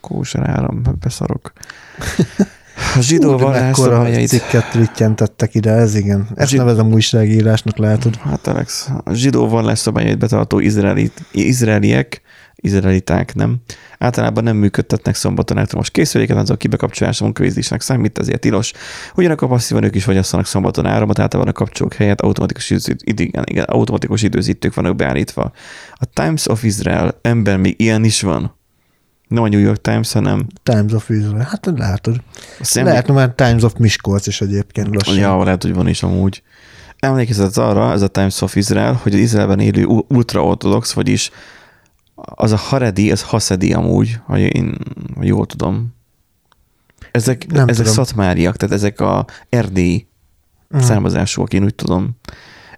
Kóser áram, beszarok. A zsidó Ú, de vallás mekkora szabályait... cikket rittyentettek ide, ez igen. Ezt Zsid- nevezem újságírásnak, látod. Hát Alex, a zsidó vallás szabályait betartó izraeli, izraeliek, izraeliták nem, általában nem működtetnek szombaton elektromos készüléket, azok kibekapcsolása munkavégzésnek számít, ezért tilos. Ugyanakkor passzívan ők is fogyasztanak szombaton áramot, általában a kapcsolók helyett automatikus, időzít, igen, igen, automatikus időzítők vannak beállítva. A Times of Israel, ember, még ilyen is van. Nem a New York Times, hanem Times of Israel. Hát látod. a Szem... Lehet már Times of Miskolc is egyébként lassan. Ja, lehet, hogy van is amúgy. Emlékezett arra, ez a Times of Israel, hogy az Izraelben élő ultraortodox, vagyis az a Haredi, az Haszedi amúgy, ha én ha jól tudom. Ezek, Nem ezek tudom. szatmáriak, tehát ezek a erdélyi Mhm. származásúak, én úgy tudom.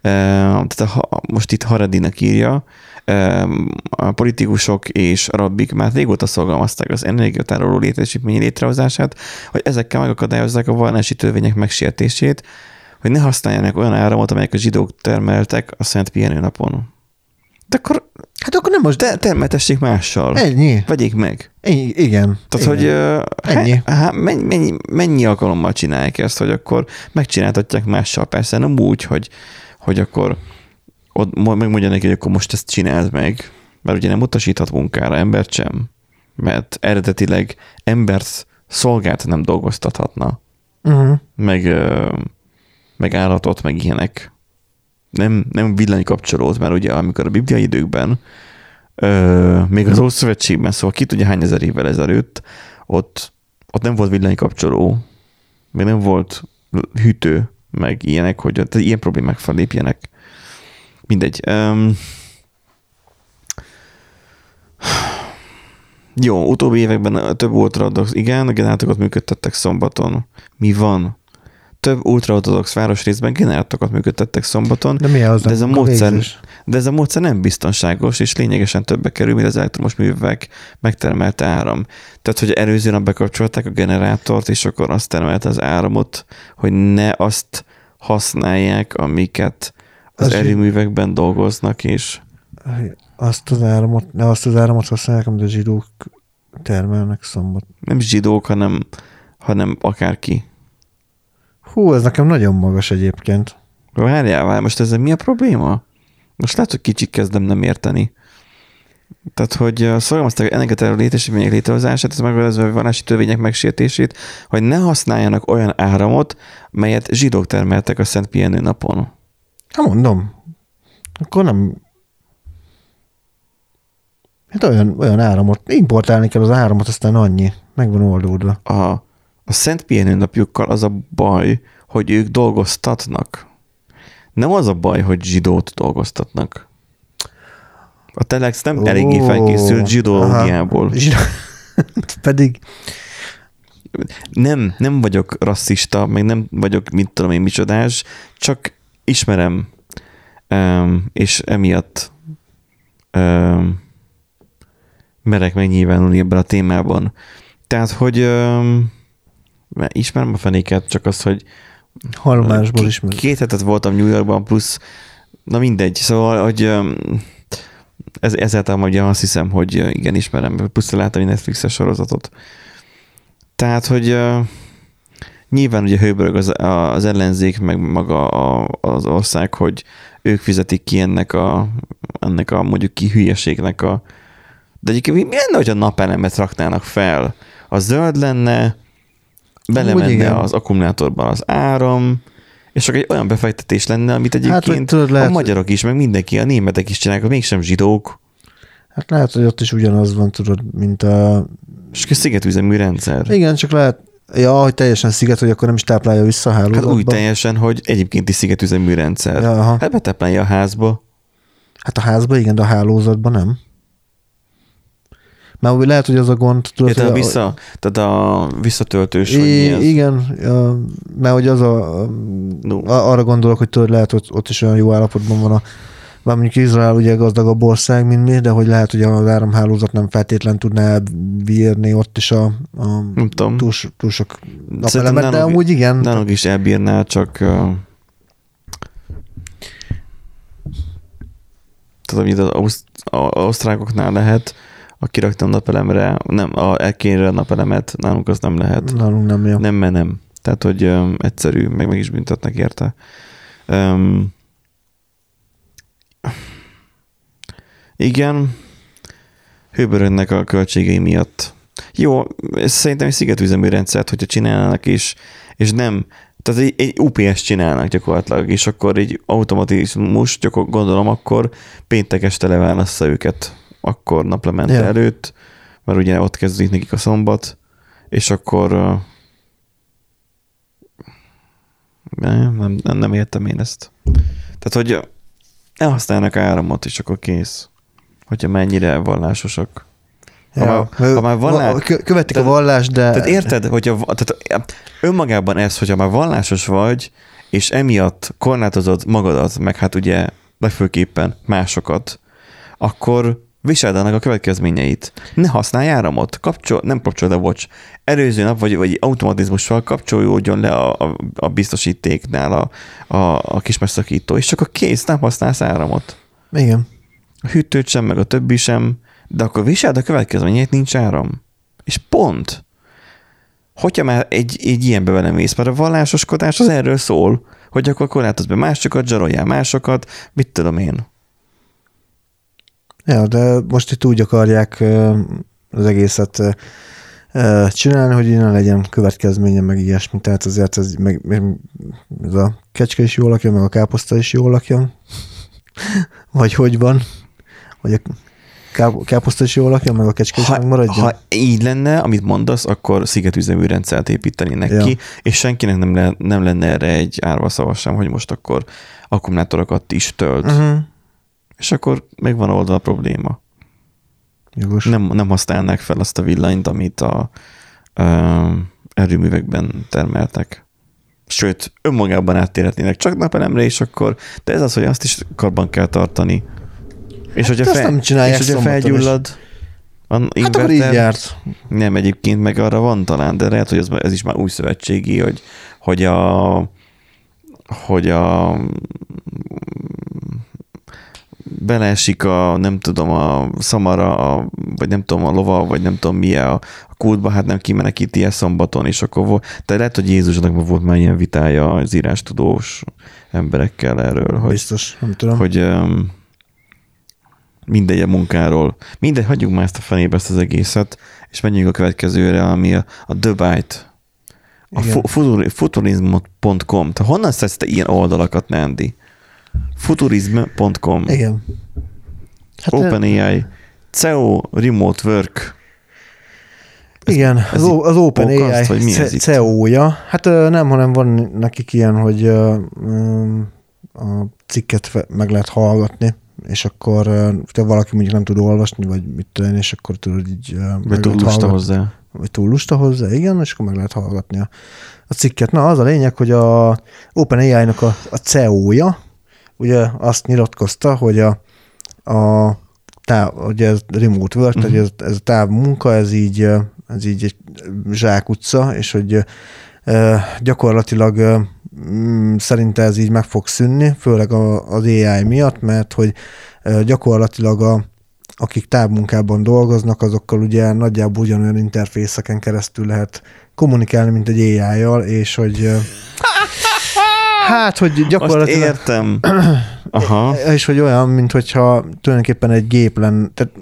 Tehát a, most itt Haredinek írja, a politikusok és rabbik már régóta szorgalmazták az energiatároló létesítmény létrehozását, hogy ezekkel megakadályozzák a vallási törvények megsértését, hogy ne használjanak olyan áramot, amelyek a zsidók termeltek a Szent Pihenő napon. De akkor Hát akkor nem most... te, termeltessék mással. Ennyi. Vegyék meg. Ennyi. Igen. Tehát, igen. hogy ö, Ennyi. há, há, mennyi, mennyi, mennyi alkalommal csinálják ezt, hogy akkor megcsináltatják mással. Persze nem úgy, hogy, hogy akkor ott mo- megmondja neki, hogy akkor most ezt csináld meg, mert ugye nem utasíthat munkára embert sem, mert eredetileg embert szolgált nem dolgoztathatna, Uh-huh. meg, meg állatot, meg ilyenek. Nem, nem villanykapcsolót, mert ugye amikor a bibliai időkben, ö, még az Ószövetségben, szóval ki tudja hány ezer évvel ezelőtt, ott, ott nem volt villanykapcsoló, még nem volt hűtő, meg ilyenek, hogy tehát ilyen problémák fellépjenek. Mindegy. Um, jó, utóbbi években több ultraortodox, igen, a generátokat működtettek szombaton. Mi van? Több ultraortodox városrészben generátokat működtettek szombaton, De mi az? De ez a módszer- de ez a módszer nem biztonságos, és lényegesen többe kerül, mint az elektromos művek megtermelte áram. Tehát, hogy előző nap bekapcsolták a generátort, és akkor azt termelte az áramot, hogy ne azt használják, amiket az Az erőművekben dolgoznak, és Azt az áramot, ne azt az áramot használják, amit a zsidók termelnek szombat. nem zsidók, hanem, hanem akárki. Hú, ez nekem nagyon magas egyébként. Várjál, várjál, most ezzel mi a probléma? Most látod, hogy kicsit kezdem nem érteni. Tehát, hogy uh, szorgalmazták ennek a terület létesítmények létrehozását, ez megoldozva a vallási törvények megsértését, hogy ne használjanak olyan áramot, melyet zsidók termeltek a Szent Pihenő napon. Hát mondom, akkor nem... Hát olyan, olyan áramot, importálni kell az áramot, aztán annyi, meg van oldódva. A, a Szent Pihenő napjukkal az a baj, hogy ők dolgoztatnak. Nem az a baj, hogy zsidót dolgoztatnak. A Telex nem Ó, eléggé felkészült zsidológiából. aha. Zsidó... [LAUGHS] Pedig nem, nem vagyok rasszista, meg nem vagyok, mit tudom én, micsodás, csak ismerem, um, és emiatt um, merek megnyilvánulni ebben a témában. Tehát, hogy um, ismerem a fenéket, csak az, hogy halmásból is meg. két hetet voltam New Yorkban, plusz, na mindegy, szóval, hogy ez, ezáltal ugye azt hiszem, hogy igen, ismerem, plusz láttam egy Netflixes sorozatot. Tehát, hogy nyilván ugye hőbörög az, az ellenzék, meg maga az ország, hogy ők fizetik ki ennek a, ennek a mondjuk ki hülyeségnek a... De egyébként mi lenne, hogy a napelemet raknának fel? A zöld lenne, belemenne az akkumulátorban az áram, és csak egy olyan befektetés lenne, amit egyébként hát, tudod, lehet, a magyarok is, meg mindenki, a németek is csinálják, mégsem zsidók. Hát lehet, hogy ott is ugyanaz van, tudod, mint a... És szigetüzemű rendszer. Igen, csak lehet, Ja, hogy teljesen sziget, hogy akkor nem is táplálja vissza a hálózatba. Hát úgy teljesen, hogy egyébként is szigetüzemű rendszer. Ja, aha. Hát betáplálja a házba. Hát a házba igen, de a hálózatban nem. Már lehet, hogy az a gond. Tudod, ja, a vissza, tehát a visszatöltős, vagy ez? Igen, mert hogy az a, no. arra gondolok, hogy tudod, lehet, hogy ott is olyan jó állapotban van a bár mondjuk Izrael ugye gazdagabb ország, mint mi, de hogy lehet, hogy az áramhálózat nem feltétlen tudná bírni ott is a, a nem tudom. Túl, túl sok napelemet, de amúgy igen. Nálunk is elbírná, csak tehát amit az auszt, osztrákoknál lehet, a kiraktam napelemre, nem, a elkényre a napelemet, nálunk az nem lehet. Nálunk nem jó. Nem, mert nem. Tehát, hogy um, egyszerű, meg meg is büntetnek érte. Um, igen, hőbörönnek a költségei miatt. Jó, szerintem egy szigetüzemű rendszert, hogyha csinálnak is, és nem, tehát egy, egy UPS csinálnak gyakorlatilag, és akkor egy automatizmus, gyakor, gondolom, akkor péntek este leválassza őket, akkor naplemente yeah. előtt, mert ugye ott kezdődik nekik a szombat, és akkor nem, nem, nem értem én ezt. Tehát, hogy elhasználnak áramot, és akkor kész. Hogyha mennyire vallásosak. Ha, ja, már, ha már vallás, követik tehát, a vallást, de... Tehát érted, hogy a, tehát önmagában ez, hogyha már vallásos vagy, és emiatt korlátozod magadat, meg hát ugye legfőképpen másokat, akkor viseld annak a következményeit. Ne használj áramot, kapcsol, nem kapcsol, de watch. Előző nap, vagy, vagy automatizmussal kapcsolódjon le a, a, a biztosítéknál a, a, a kis megszakító, és csak a kész, nem használsz áramot. Igen. A hűtőt sem, meg a többi sem, de akkor viseld a következményeit, nincs áram. És pont. Hogyha már egy, egy ilyenbe belemész, mert a vallásoskodás az erről szól, hogy akkor korlátozz be másokat, zsaroljál másokat, mit tudom én. Ja, de most itt úgy akarják az egészet csinálni, hogy ne legyen következménye, meg ilyesmi. Tehát azért ez, meg, ez a kecske is jól lakja, meg a káposzta is jól lakja. [LAUGHS] Vagy hogy van? Vagy a káposzta is jól lakja, meg a kecske is ha, megmaradjon? Ha így lenne, amit mondasz, akkor szigetüzemű rendszert építenének ja. ki, és senkinek nem, le, nem lenne erre egy árva szava sem, hogy most akkor akkumulátorokat is tölt. Uh-huh és akkor megvan oldva a probléma. Jogos. Nem, nem használnák fel azt a villanyt, amit a ö, erőművekben termeltek. Sőt, önmagában áttérhetnének csak napelemre, és akkor, de ez az, hogy azt is karban kell tartani. És hát hogyha, fel, és hogyha felgyullad, a hát akkor így járt. Nem, egyébként meg arra van talán, de lehet, hogy ez, ez is már új szövetségi, hogy, hogy a hogy a beleesik a, nem tudom, a szamara, a, vagy nem tudom, a lova, vagy nem tudom mi a, a kultba, hát nem kimenekít ilyen szombaton, és akkor volt, de lehet, hogy Jézusnak volt már ilyen vitája az írástudós emberekkel erről, hogy, Biztos, nem tudom. hogy um, mindegy a munkáról. Mindegy, hagyjuk már ezt a fenébe ezt az egészet, és menjünk a következőre, ami a, a Byte. A futurism.com. Te honnan szedsz te ilyen oldalakat, Nandi? Futurism.com. Igen. Hát OpenAI. CEO Remote Work. Igen, ez, az, az OpenAI CEO-ja. Hát nem, hanem van nekik ilyen, hogy a cikket meg lehet hallgatni, és akkor te valaki mondjuk nem tud olvasni, vagy mit tudom, és akkor tudod így... Vagy túl lusta hozzá. Vagy túl lusta hozzá, igen, és akkor meg lehet hallgatni a, a cikket. Na, az a lényeg, hogy a OpenAI-nak a, a CEO-ja, ugye azt nyilatkozta, hogy a, a táv, ugye ez remote work, uh-huh. ez, ez a távmunka, ez így, ez így egy zsákutca, és hogy gyakorlatilag e, szerinte ez így meg fog szűnni, főleg az AI miatt, mert hogy gyakorlatilag a, akik távmunkában dolgoznak, azokkal ugye nagyjából ugyanolyan interfészeken keresztül lehet kommunikálni, mint egy AI-jal, és hogy hát, hogy Azt gyakorlatilag... értem. [CLEARS THROAT] Aha. És hogy olyan, mint hogyha tulajdonképpen egy gép lenne. Tehát,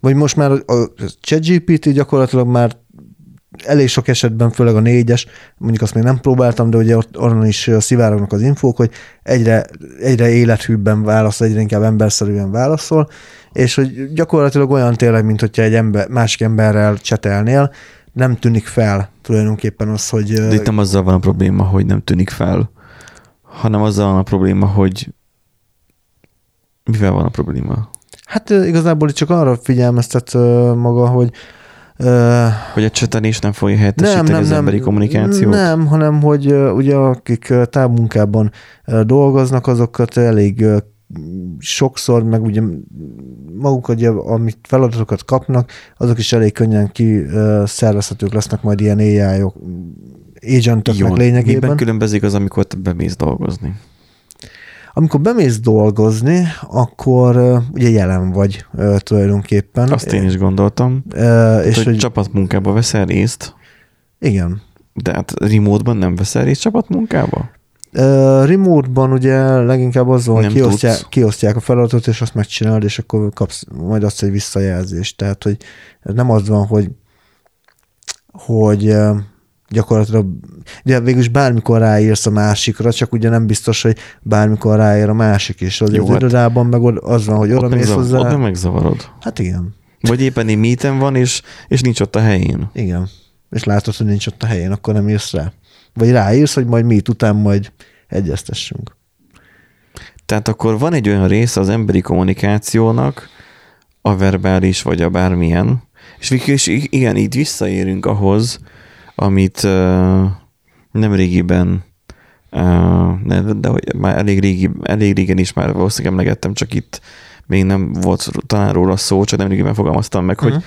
vagy most már a ChatGPT gyakorlatilag már elég sok esetben, főleg a négyes, mondjuk azt még nem próbáltam, de ugye ott onnan is szivárognak az infók, hogy egyre, egyre élethűbben válaszol, egyre inkább emberszerűen válaszol, és hogy gyakorlatilag olyan tényleg, mint hogyha egy ember, másik emberrel csetelnél, nem tűnik fel tulajdonképpen az, hogy... De itt nem azzal van a probléma, hogy nem tűnik fel, hanem azzal van a probléma, hogy mivel van a probléma? Hát igazából csak arra figyelmeztet maga, hogy Hogy a csetelés nem fogja helyettesíteni az emberi kommunikációt? Nem, hanem hogy ugye akik távmunkában dolgoznak, azokat elég sokszor, meg ugye maguk, ugye, amit feladatokat kapnak, azok is elég könnyen kiszervezhetők lesznek majd ilyen AI-ok, agentöknek Jó, lényegében. miben különbözik az, amikor te bemész dolgozni? Amikor bemész dolgozni, akkor ugye jelen vagy tulajdonképpen. Azt én is gondoltam. Ö, És és hogy, hogy, csapatmunkába veszel részt, igen. de hát remote-ban nem veszel részt csapatmunkába? Uh, remote-ban ugye leginkább az van, hogy kiosztják, tudsz. kiosztják a feladatot, és azt megcsinálod, és akkor kapsz, majd adsz egy visszajelzést. Tehát, hogy nem az van, hogy hogy gyakorlatilag, ugye végülis bármikor ráírsz a másikra, csak ugye nem biztos, hogy bármikor ráír a másik is. Az, Jó, az hát- irodában meg az van, hogy oda mész hozzá. ott meg megzavarod. Hát igen, Vagy éppen egy meeten van, és, és nincs ott a helyén. igen. És látod, hogy nincs ott a helyén, akkor nem írsz rá. Vagy ráírsz, hogy majd mi után majd egyeztessünk. Tehát akkor van egy olyan része az emberi kommunikációnak, a verbális vagy a bármilyen, és igen, így visszaérünk ahhoz, amit uh, nem régiben, uh, de, de hogy már elég, régi, elég régen is már valószínűleg emlegettem, csak itt még nem volt talán róla szó, csak nem régiben fogalmaztam meg, Mhm. hogy,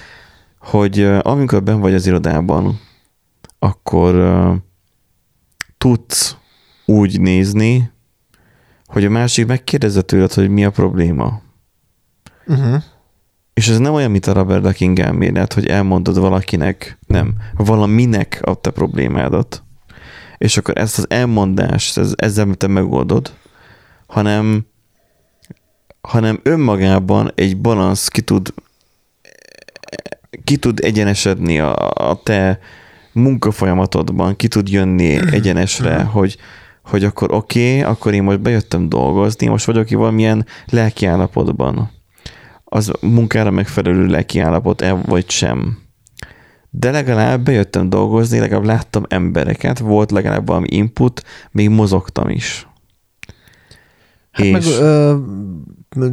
hogy uh, amikor ben vagy az irodában, akkor uh, tudsz úgy nézni, hogy a másik megkérdezze tőled, hogy mi a probléma. Uh-huh. És ez nem olyan, mint a Robert Ducking elmélet, hogy elmondod valakinek, nem, valaminek a te problémádat. És akkor ezt az elmondást, ez, ezzel te megoldod, hanem, hanem önmagában egy balansz ki tud, ki tud egyenesedni a, a te munkafolyamatodban, ki tud jönni egyenesre, hogy, hogy akkor oké, okay, akkor én most bejöttem dolgozni, most vagyok ki valamilyen lelkiállapotban az munkára megfelelő lelkiállapot-e vagy sem. De legalább bejöttem dolgozni, legalább láttam embereket, volt legalább valami input, még mozogtam is. Hát és meg ö,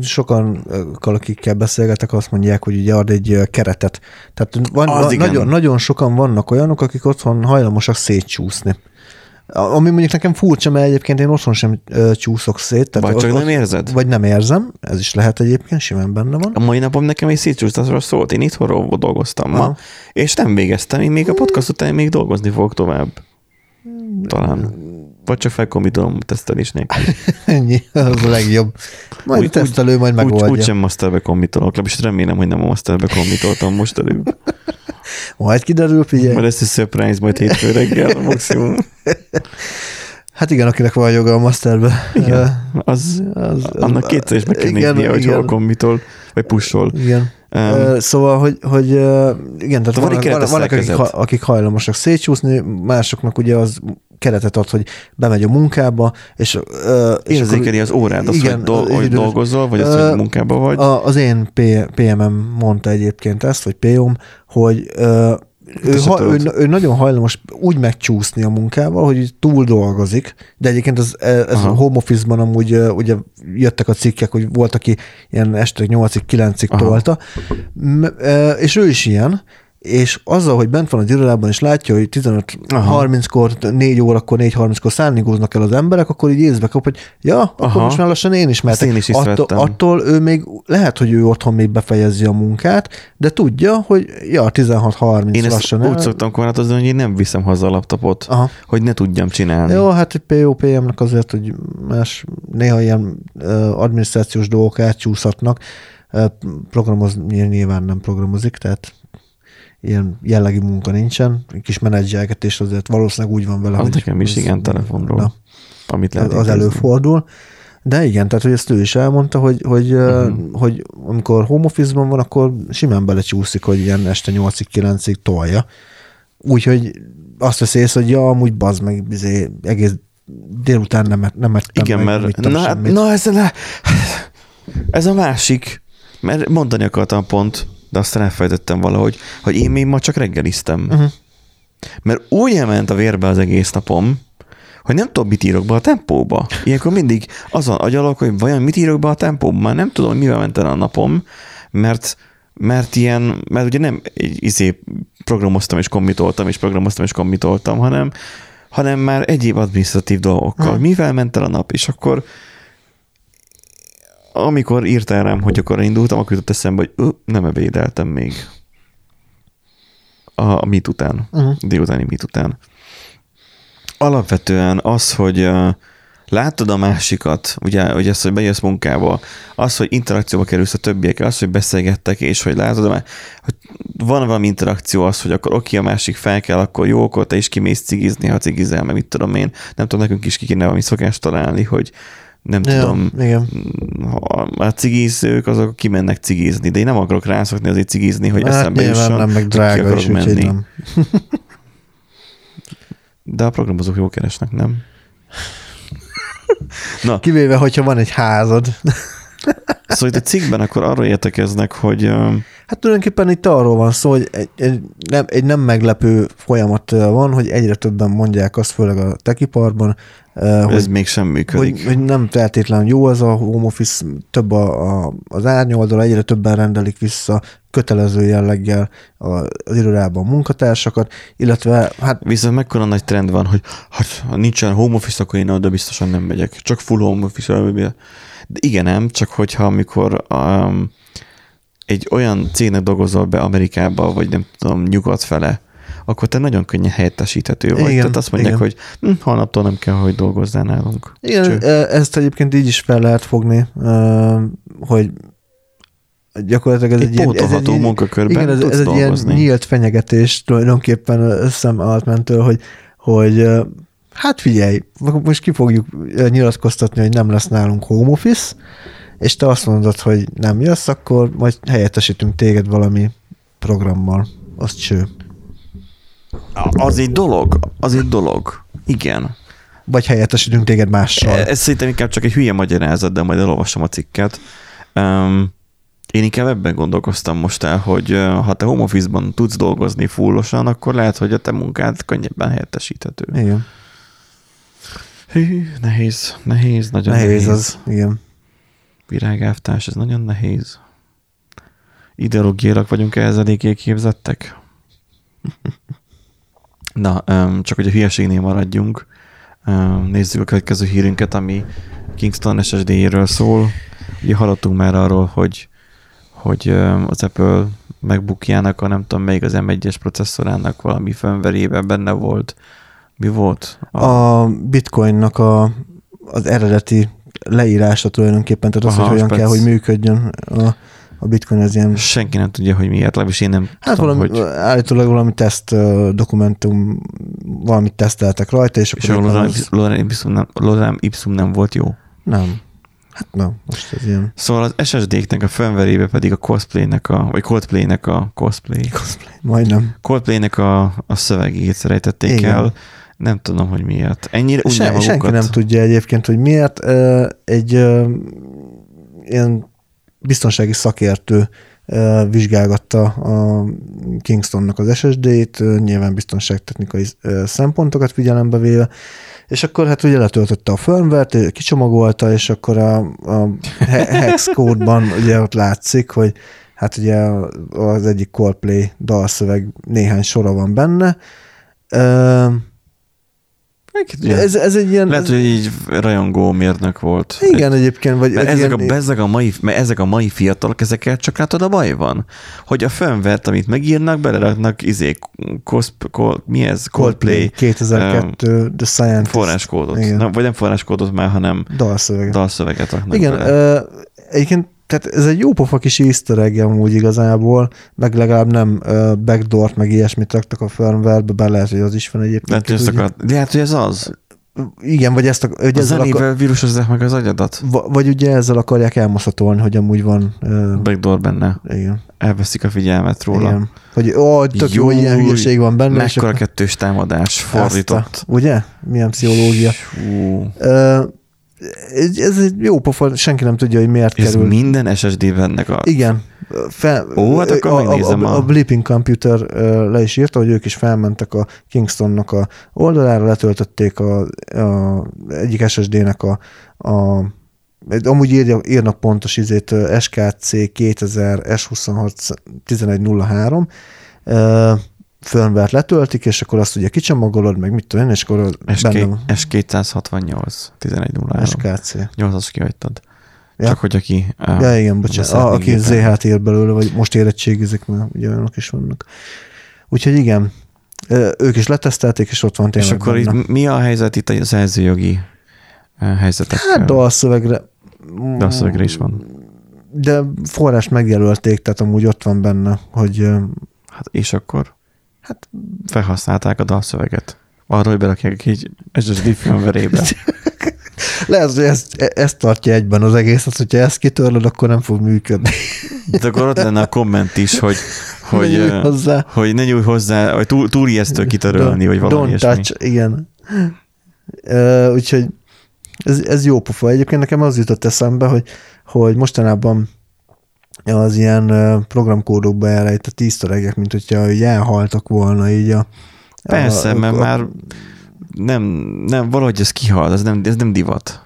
sokan, akikkel beszélgetek, azt mondják, hogy ugye ad egy keretet. Tehát van, van, nagyon, nagyon sokan vannak olyanok, akik otthon hajlamosak szétcsúszni. Ami mondjuk nekem furcsa, mert egyébként én otthon sem ö, csúszok szét. Tehát vagy csak ott- nem érzed? Vagy nem érzem, ez is lehet egyébként, simán benne van. A mai napom nekem egy szétcsúsztatásról szólt. Én itthonról dolgoztam ma, Aha. és nem végeztem. Én még a podcast után még dolgozni fogok tovább. Talán. Vagy csak felkombitolom tesztelésnél. [LAUGHS] Ennyi, az a legjobb. Majd Úgy- úgy, tesztelő majd Úgy, megoldja. úgy sem masterbe kombitolok, legalábbis remélem, hogy nem a masterbe kombitoltam most előbb. [LAUGHS] Majd kiderül, figyelj. Majd lesz egy surprise, majd hétfő reggel maximum. [LAUGHS] Hát igen, akinek van joga a masterbe. Igen. Az, Az- az- annak kétszer is meg kell igen, néznie, hogy hol kombitol, vagy pushol. Igen. Um, szóval, hogy, hogy igen, tehát vannak, vannak akik, akik hajlamosak szétcsúszni, másoknak ugye az keretet ad, hogy bemegy a munkába, és, ö, és érzékeli az órád, azt, igen, hogy, dol- az hogy dolgozol, vagy azt, Ö, hogy munkában vagy. A, az én P- PM-em mondta egyébként ezt, vagy PO-m, hogy ö, ő, ha, ő, ő, nagyon hajlamos úgy megcsúszni a munkával, hogy túl dolgozik, de egyébként az, ez Aha. a home office-ban amúgy ugye jöttek a cikkek, hogy volt, aki ilyen este 8-ig, 9-ig Aha. tolta, és ő is ilyen, és azzal, hogy bent van az irodában, és látja, hogy Aha. 15-30-kor, 4 órakor, 4-30-kor szállnigóznak el az emberek, akkor így észbe kap, hogy ja, akkor Aha. most már lassan én is mehetek. én is attól, észrevettem. attól ő még, lehet, hogy ő otthon még befejezi a munkát, de tudja, hogy ja, 16-30 Én lassan úgy el. szoktam korlátozni, hogy én nem viszem haza a laptopot, Aha. hogy ne tudjam csinálni. Jó, hát egy POPM-nek azért, hogy más néha ilyen ö, adminisztrációs dolgok átcsúszhatnak. Ö, Programozni nyilván nem programozik, tehát ilyen jellegű munka nincsen, kis menedzselgetés azért valószínűleg úgy van vele, Az hogy nekem is, igen, telefonról. Na, Amit lehet az, előfordul. De igen, tehát hogy ezt ő is elmondta, hogy, hogy, uh-huh. hogy amikor home office-ban van, akkor simán belecsúszik, hogy ilyen este 8-9-ig tolja. Úgyhogy azt veszi észre, hogy ja, amúgy bazd meg, izé, egész délután nem, nem ettem Igen, meg, mert na, hát, semmit. na ez, a, ez a másik, mert mondani akartam pont, de aztán elfelejtettem valahogy, hogy én még ma csak reggeliztem. Uh-huh. Mert úgy elment a vérbe az egész napom, hogy nem tudom, mit írok be a tempóba. Ilyenkor mindig azon agyalok, hogy vajon mit írok be a tempóba, már nem tudom, hogy mivel ment el a napom, mert mert ilyen, mert ugye nem egy izé programoztam és kommitoltam, és programoztam és kommitoltam, hanem, hanem már egyéb adminisztratív dolgokkal. Hmm. Mivel ment el a nap, és akkor amikor írtál rám, hogy akkor indultam, akkor jutott eszembe, hogy ö, nem ebédeltem még. A, a mit után, Uh-huh. délutáni mit után. Alapvetően az, hogy uh, látod a másikat, ugye, hogy az, hogy bejössz munkába, az, hogy interakcióba kerülsz a többiekkel, az, hogy beszélgettek, és hogy látod, hogy van valami interakció, az, hogy akkor oké, a másik fel kell, akkor jó, akkor te is kimész cigizni, ha cigizel, meg mit tudom én. Nem tudom, nekünk is ki kéne valami szokást találni, hogy nem Ja, tudom, igen. ha a cigizők, azok kimennek cigizni, de én nem akarok rászokni azért cigizni, hogy Hát eszembe jusson, nem, meg ki drága akarok is, menni. nem. De a programozók jól keresnek, nem? Na, Kivéve, hogyha van egy házad. szóval itt a cikkben akkor arra értekeznek, hogy Hát tulajdonképpen itt arról van szó, hogy egy, egy, nem, egy nem meglepő folyamat van, hogy egyre többen mondják azt, főleg a techiparban, ö, ez hogy, még sem működik. hogy, hogy nem feltétlenül jó az a home office, több a, a, az árnyoldal, egyre többen rendelik vissza kötelező jelleggel az irodában munkatársakat, illetve hát Viszont mekkora nagy trend van, hogy hát, ha nincsen home office, akkor én oda biztosan nem megyek. Csak full home office. De igen, nem, csak hogyha amikor um, egy olyan cégnek dolgozol be Amerikába, vagy nem tudom, nyugat fele, akkor te nagyon könnyen helyettesíthető vagy. Igen, Tehát azt mondják, igen. hogy hm, holnaptól nem kell, hogy dolgozzál nálunk. Igen, Cső. e- ezt egyébként így is fel lehet fogni, ö, hogy gyakorlatilag ez Egy, egy, ilyen... Ez egy, ilyen- munkakörben igen, ez, ez egy ilyen dolgozni. nyílt fenyegetés tulajdonképpen szem altmentől, hogy, hogy ö, hát figyelj, most ki fogjuk nyilatkoztatni, hogy nem lesz nálunk home office, és te azt mondod, hogy nem jössz, akkor majd helyettesítünk téged valami programmal. Az cső. Az egy dolog, az egy dolog. Igen. Vagy helyettesítünk téged mással. Ez szerintem inkább csak egy hülye magyarázat, de majd elolvasom a cikket. Um, én inkább ebben gondolkoztam most el, hogy ha te home office-ban tudsz dolgozni fullosan, akkor lehet, hogy a te munkád könnyebben helyettesíthető. Igen. Hű, nehéz, nehéz, nagyon nehéz. Nehéz nehéz. az, igen. Virágávtás, ez nagyon nehéz. Ideológiailag vagyunk ehhez eléggé képzettek. [LAUGHS] Na, csak hogy a hülyeségnél maradjunk, nézzük a következő hírünket, ami Kingston SSD-jéről szól. Ugye hallottunk már arról, hogy, hogy az Apple megbukjának a nem tudom melyik az M1-es processzorának valami fönverében benne volt. Mi volt? A bitcoinnak a, az eredeti leírása tulajdonképpen, tehát az, Aha, hogy hogyan spec. kell, hogy működjön a, a bitcoin, az ilyen Senki nem tudja, hogy miért, legalábbis én nem Hát tudom, valami, hogy... állítólag valami teszt dokumentum, valamit teszteltek rajta, és És akkor a éppen Lorem, Ipsum nem, Lorem Ipsum nem volt jó. nem. Hát nem, most ez ilyen Szóval az SSD-knek a firmware pedig a cosplaynek a, vagy Coldplay-nek a cosplay, cosplay. Majdnem. Coldplay-nek a, a szövegét rejtették Igen. el. Nem tudom, hogy miért. Ennyire Se, senki nem tudja egyébként, hogy miért. Egy ilyen biztonsági szakértő vizsgálgatta a Kingstonnak az SSD-t, nyilván biztonságtechnikai szempontokat figyelembe véve, és akkor hát ugye letöltötte a firmware-t, ö, kicsomagolta, és akkor a, a he- hex kódban ugye ott látszik, hogy hát ugye az egyik Coldplay dalszöveg néhány sora van benne. Ez, ez egy ilyen... Lehet, hogy így rajongó mérnök volt. Igen, egyébként, vagy Mert egy ezek, a, ilyen, ezek, a mai, mert ezek a mai fiatalok, ezekkel csak látod a baj van, hogy a firmware amit megírnak, beleraknak izé, cosp, col, mi ez? Coldplay 2002 The Scientist forráskódot. Igen. Nem, vagy nem forráskódot már, hanem dalszöveg. dalszöveget raknak Igen, ö, egyébként tehát ez egy jó pofa kis easter egg amúgy igazából, meg legalább nem uh, backdoor meg ilyesmit raktak a firmware-be, be lehet, hogy az is van egyébként. Lehet, hogy, Úgy- akart, lehet, hogy ez az. Igen, vagy ezt a, hogy A ezzel akar, zenével vírusozzák meg az agyadat. va- vagy ugye ezzel akarják elmaszatolni, hogy amúgy van. Uh, Backdoor benne. igen. Elveszik a figyelmet róla. igen. Hogy ó, tök jó, Júj, ilyen hülyeség van benne. Mekkora akkor- kettős támadás Ezt a- fordított. Ugye? Milyen pszichológia. Ö, ez egy jó pofa, senki nem tudja, hogy miért ez kerül. minden SSD vennek a... Igen. Fel, Ó, hát akkor a, a, a, a- Bleeping Computer le is írta, hogy ők is felmentek a Kingstonnak a oldalára, letöltötték a, a egyik SSD-nek a, a amúgy írja, írnak pontos izét SKC 2000 S26 1103 ö, firmware letöltik, és akkor azt ugye kicsomagolod, meg mit tudom én, és akkor SK, van. S268 1103. SKC. 8-as kihagytad. Ja. Csak hogy aki... Uh, Ja, igen, bocsánat. A, aki. ZH-t ír belőle, vagy most érettségizik, mert ugye olyanok is vannak. Úgyhogy igen, ők is letesztelték, és ott van tényleg És akkor benne. itt mi a helyzet itt a szerzőjogi uh, helyzetekkel? Hát dalszövegre. Dalszövegre is van. De forrást megjelölték, tehát amúgy ott van benne, hogy Hát és akkor? Hát felhasználták a dalszöveget. Arra, hogy berakják egy SSD filmverébe. [LAUGHS] lehet, hogy ezt, e- ezt tartja egyben az egészet, hogyha ezt kitörlöd, akkor nem fog működni. De akkor ott lenne a komment is, hogy, [LAUGHS] hogy, Ne nyújj hozzá. hogy ne nyújj hozzá, vagy túl, túl ijesztő kitörölni, vagy valami Don't ilyesmi. touch, igen. Ö, úgyhogy ez, ez jó pofa. Egyébként nekem az jutott eszembe, hogy, hogy mostanában az ilyen programkódokba elrejtett easter mint hogyha így elhaltak volna így a... Persze, a, mert a, már nem, nem, valahogy ez kihal, ez nem, ez nem divat.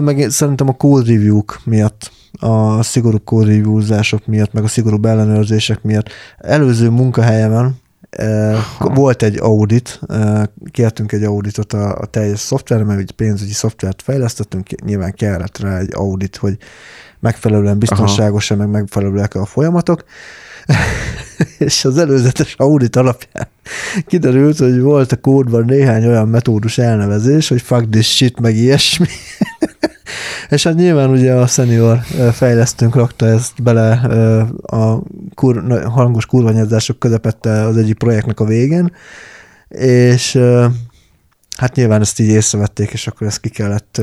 Meg szerintem a code review-k miatt, a szigorú code reviewzások miatt, meg a szigorú ellenőrzések miatt. Előző munkahelyemen ö, volt egy audit, kértünk egy auditot a, a teljes szoftverre, mert egy pénzügyi szoftvert fejlesztettünk, nyilván kellett rá egy audit, hogy megfelelően biztonságosan, meg megfelelőek a folyamatok. [LAUGHS] és az előzetes audit alapján kiderült, hogy volt a kódban néhány olyan metódus elnevezés, hogy fuck this shit, meg ilyesmi. [LAUGHS] és hát nyilván ugye a senior fejlesztőnk rakta ezt bele a kur, hangos kurvanyázások közepette az egyik projektnek a végén, és hát nyilván ezt így észrevették, és akkor ezt ki kellett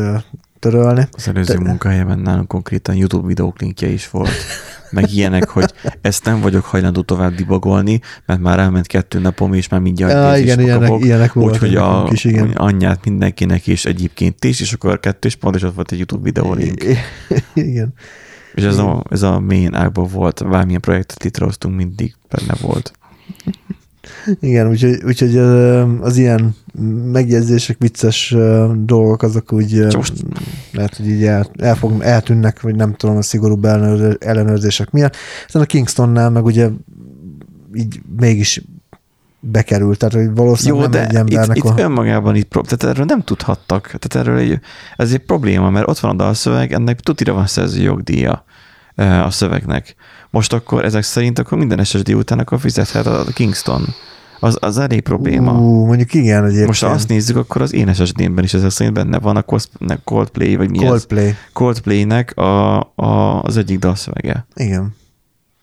törölni. Az előző De- munkahelyemen nálunk konkrétan YouTube videók linkje is volt, meg ilyenek, hogy ezt nem vagyok hajlandó tovább dibagolni, mert már elment kettő napom, és már mindjárt Ja, igen, ilyenek, kapok, ilyenek úgyhogy a, is, igen. anyját mindenkinek is egyébként is, és akkor kettős pont, és ott volt egy YouTube videó link. igen. És ez a, ez a main ágban volt, bármilyen projektet létrehoztunk, mindig benne volt. Igen, úgyhogy, úgyhogy az ilyen megjegyzések, vicces dolgok, azok úgy Csak most- lehet, hogy így el, el fog, eltűnnek, vagy nem tudom, a szigorúbb ellenőr- ellenőrzések miatt. Aztán a Kingstonnál meg ugye így mégis bekerült, tehát hogy valószínűleg Jó, nem de egy embernek itt, itt a... önmagában itt, tehát erről nem tudhattak. Tehát erről egy, ez egy probléma, mert ott van a dalszöveg, ennek tutira van szerző jogdíja a szövegnek. Most akkor ezek szerint akkor minden SSD után akkor fizethet a Kingston. Az, az elég probléma. Ú, mondjuk igen egyébként. Most ha azt nézzük, akkor az én SSD-ben is ezek szerint benne van a Coldplay, vagy mi ez? Coldplay. Coldplay-nek a, a, az egyik dalszövege. Igen.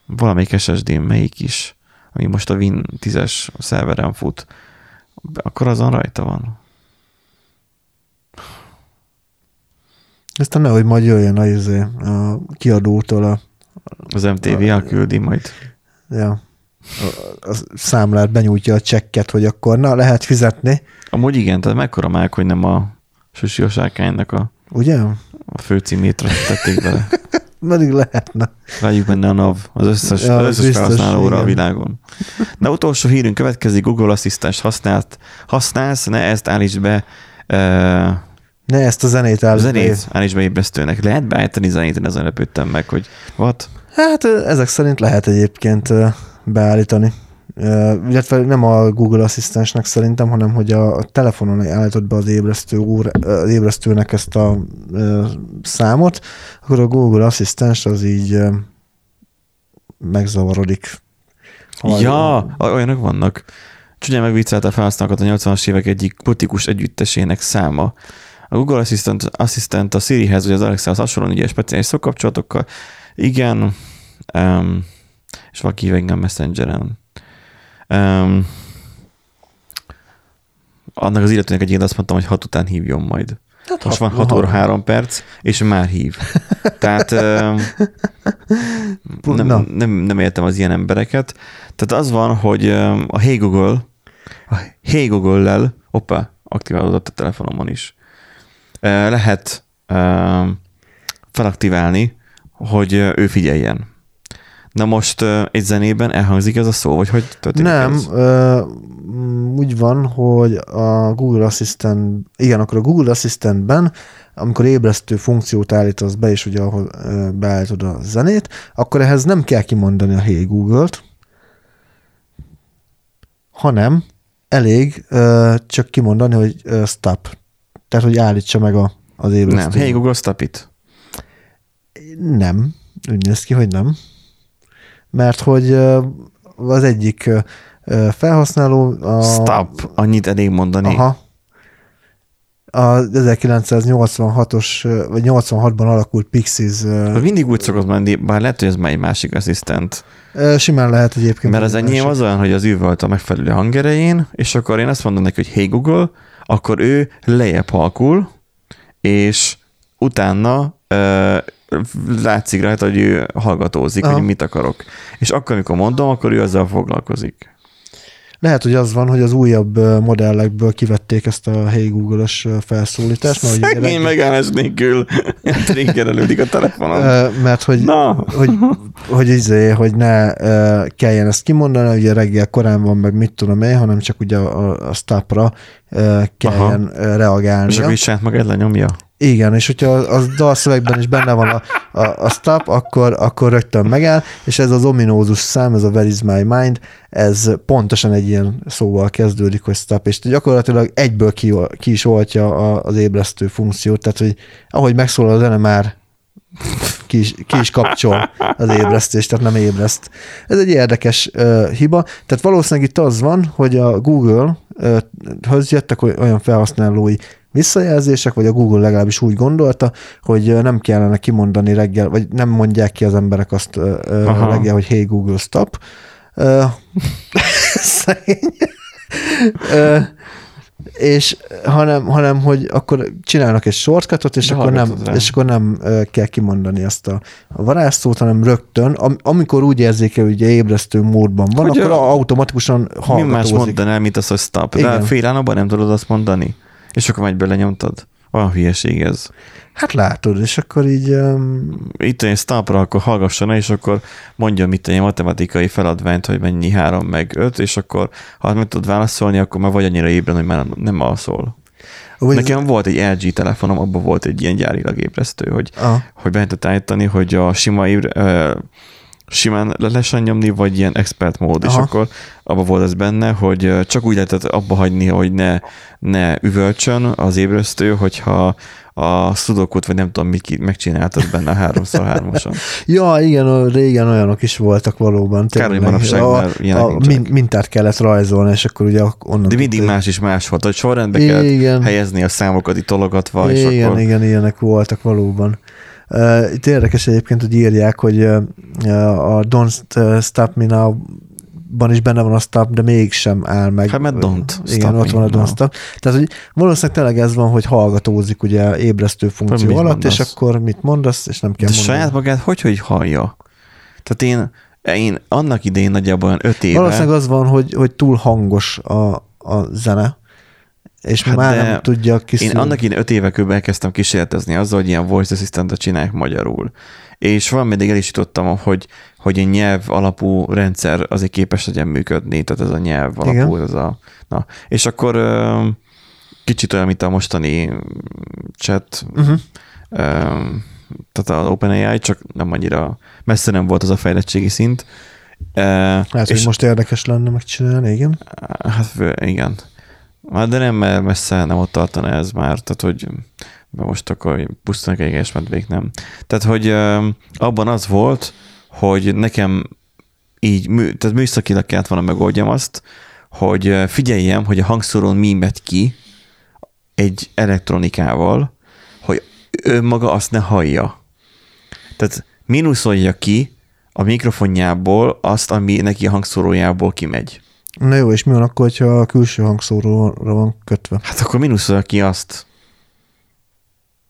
Valamelyik SSD, melyik is, ami most a Win 10-es szerveren fut, akkor azon rajta van. Aztán nehogy majd jöjjön a, izé, a kiadótól a, Az MTV elküldi majd. ja, a, a számlát, benyújtja a csekket, hogy akkor na, lehet fizetni, Amúgy igen, tehát mekkora mák, hogy nem a Susi Osárkánynak a, ugye? a főcímét tették bele. [LAUGHS] Pedig lehetne. Rájuk benne a NAV, az összes, Ja, az összes biztos, felhasználóra a igen. világon. Na utolsó hírünk következik, Google Assistant használt, használsz, ne ezt állíts be Ne ezt a zenét áll. zenét, állíts be ébresztőnek. Lehet beállítani zenét, én ezen lepődtem meg, hogy what? Hát ezek szerint lehet egyébként beállítani. Ö, Illetve nem a Google Asszisztensnek szerintem, hanem hogy a a telefonon állított be az, ébresztő óra, az ébresztőnek ezt a ö, számot, akkor a Google Asszisztens az így ö, megzavarodik. Ha- Ja, olyanok vannak. Csúnyán megviccelte a felhasználókat a 80-as évek egyik gotikus együttesének száma. A Google Assistant, Assistant a Sirihez vagy az Alexához hasonlóan ugye speciális szokkapcsolatokkal Igen, um, és valaki hív engem Messengeren. Um, annak az illetőnek egy azt mondtam, hogy hat után hívjon majd. Hát Most van 6 óra 3 perc, és már hív. Tehát [LAUGHS] nem, nem, nem értem az ilyen embereket. Tehát az van, hogy a Hey Google, a Hey Google-lel, hoppá, aktiválódott a telefonomon is, lehet felaktiválni, hogy ő figyeljen. Na most egy zenében elhangzik ez a szó, vagy hogy történik Nem, ez? Ö, úgy van, hogy a Google Assistant, igen, akkor a Google Assistantben, amikor ébresztő funkciót állítasz be, és ugye ahol beállítod a zenét, akkor ehhez nem kell kimondani a Hey Google-t, hanem elég ö, csak kimondani, hogy ö, stop. Tehát, hogy állítsa meg a, az ébresztőt. Nem, Hey Google, stop it. Nem, úgy néz ki, hogy nem mert hogy az egyik felhasználó... A, Stop, annyit elég mondani. Aha. A 1986-os, vagy 86-ban alakult Pixies... Mindig úgy szokott menni, bár lehet, hogy ez már egy másik asszisztent. Simán lehet egyébként. Mert az enyém az olyan, hogy az ő volt a megfelelő hangerején, és akkor én azt mondom neki, hogy hey Google, akkor ő lejjebb halkul, és utána látszik rajta, hogy ő hallgatózik, Aha. hogy mit akarok. És akkor, amikor mondom, akkor ő azzal foglalkozik. Lehet, hogy az van, hogy az újabb modellekből kivették ezt a Hey Google-os felszólítást. Mert, Szegény reggel... megállás nélkül [LAUGHS] triggerelődik a telefonom. Mert hogy, Na. hogy, hogy, izé, hogy ne kelljen ezt kimondani, ugye reggel korán van, meg mit tudom én, hanem csak ugye a, a stopra kelljen Aha. reagálni. És akkor is saját magad lenyomja? Igen, és hogyha a dalszövegben is benne van a, a, a stop, akkor, akkor rögtön megáll, és ez az ominózus szám, ez a Where is my mind, ez pontosan egy ilyen szóval kezdődik, hogy stop, és gyakorlatilag egyből ki, ki is oltja az ébresztő funkciót, tehát hogy ahogy megszólal a zene, már ki is, ki is kapcsol az ébresztést, tehát nem ébreszt. Ez egy érdekes uh, hiba. Tehát valószínűleg itt az van, hogy a Google-höz jöttek olyan felhasználói visszajelzések, vagy a Google legalábbis úgy gondolta, hogy nem kellene kimondani reggel, vagy nem mondják ki az emberek azt Aha. reggel, hogy hey Google, stop. [LAUGHS] Szegény. És hanem, hanem, hogy akkor csinálnak egy shortcutot, és, akkor nem, és akkor nem kell kimondani azt a, a varázsszót, hanem rögtön, am, amikor úgy érzékel, hogy ébresztő módban van, hogy akkor a, automatikusan hallgatózik. Mi más mondanál, mint az, hogy stop? Igen. De fél nem tudod azt mondani. És akkor megy belenyomtad? Olyan hülyeség ez. Hát látod, és akkor így... Um... Itt egy stopra, akkor hallgasson és akkor mondja mit egy matematikai feladványt, hogy mennyi három meg öt, és akkor ha meg tudod válaszolni, akkor már vagy annyira ébren, hogy már nem, nem alszol. Úgy Nekem ez... volt egy LG telefonom, abban volt egy ilyen gyárilag ébresztő, hogy, ah. hogy be állítani, hogy a sima ébre, simán le lehessen nyomni, vagy ilyen expert mód, Aha. és akkor abban volt ez benne, hogy csak úgy lehetett abba hagyni, hogy ne, ne üvölcsön az ébresztő, hogyha a szudokut, vagy nem tudom, mit megcsináltad benne a háromszor hármason. [LAUGHS] ja, igen, régen olyanok is voltak valóban. Kár, hogy manapság a, a mintát kellett rajzolni, és akkor ugye onnan... De mindig más is más volt, hogy sorrendbe kell helyezni a számokat itt tologatva, igen, és akkor... Igen, ilyenek voltak valóban. Itt érdekes egyébként, hogy írják, hogy a Don't Stop Me Now ban is benne van a stop, de mégsem áll meg. Hát mert don't Igen, ott van a don't stop. Tehát, hogy valószínűleg tényleg ez van, hogy hallgatózik ugye ébresztő funkció alatt, mondasz? és akkor mit mondasz, és nem kell de mondani. saját magát hogy, hogy hallja? Tehát én, én annak idején nagyjából olyan öt éve... Valószínűleg az van, hogy, hogy túl hangos a, a zene, és hát már nem tudja kiszúrni. Én annak én öt éve körül elkezdtem kísérletezni azzal, hogy ilyen voice assistant csinálják magyarul. És van mindig el is jutottam, hogy, hogy egy nyelv alapú rendszer azért képes legyen működni, tehát ez a nyelv alapú, Igen. ez a... Na. És akkor kicsit olyan, mint a mostani chat, uh-huh. tehát az OpenAI, csak nem annyira messze nem volt az a fejlettségi szint. Hát, és hogy most érdekes lenne megcsinálni, igen? Hát igen. Hát de nem, mert messze nem ott tartana ez már, tehát hogy most akkor pusztán egy medvék nem. Tehát, hogy abban az volt, hogy nekem így, tehát műszakilag kellett volna megoldjam azt, hogy figyeljem, hogy a hangszórón mi megy ki egy elektronikával, hogy ő maga azt ne hallja. Tehát mínuszolja ki a mikrofonjából azt, ami neki a hangszórójából kimegy. Na jó, és mi van akkor, hogyha a külső hangszóróra van kötve? Hát akkor mínuszolja ki azt.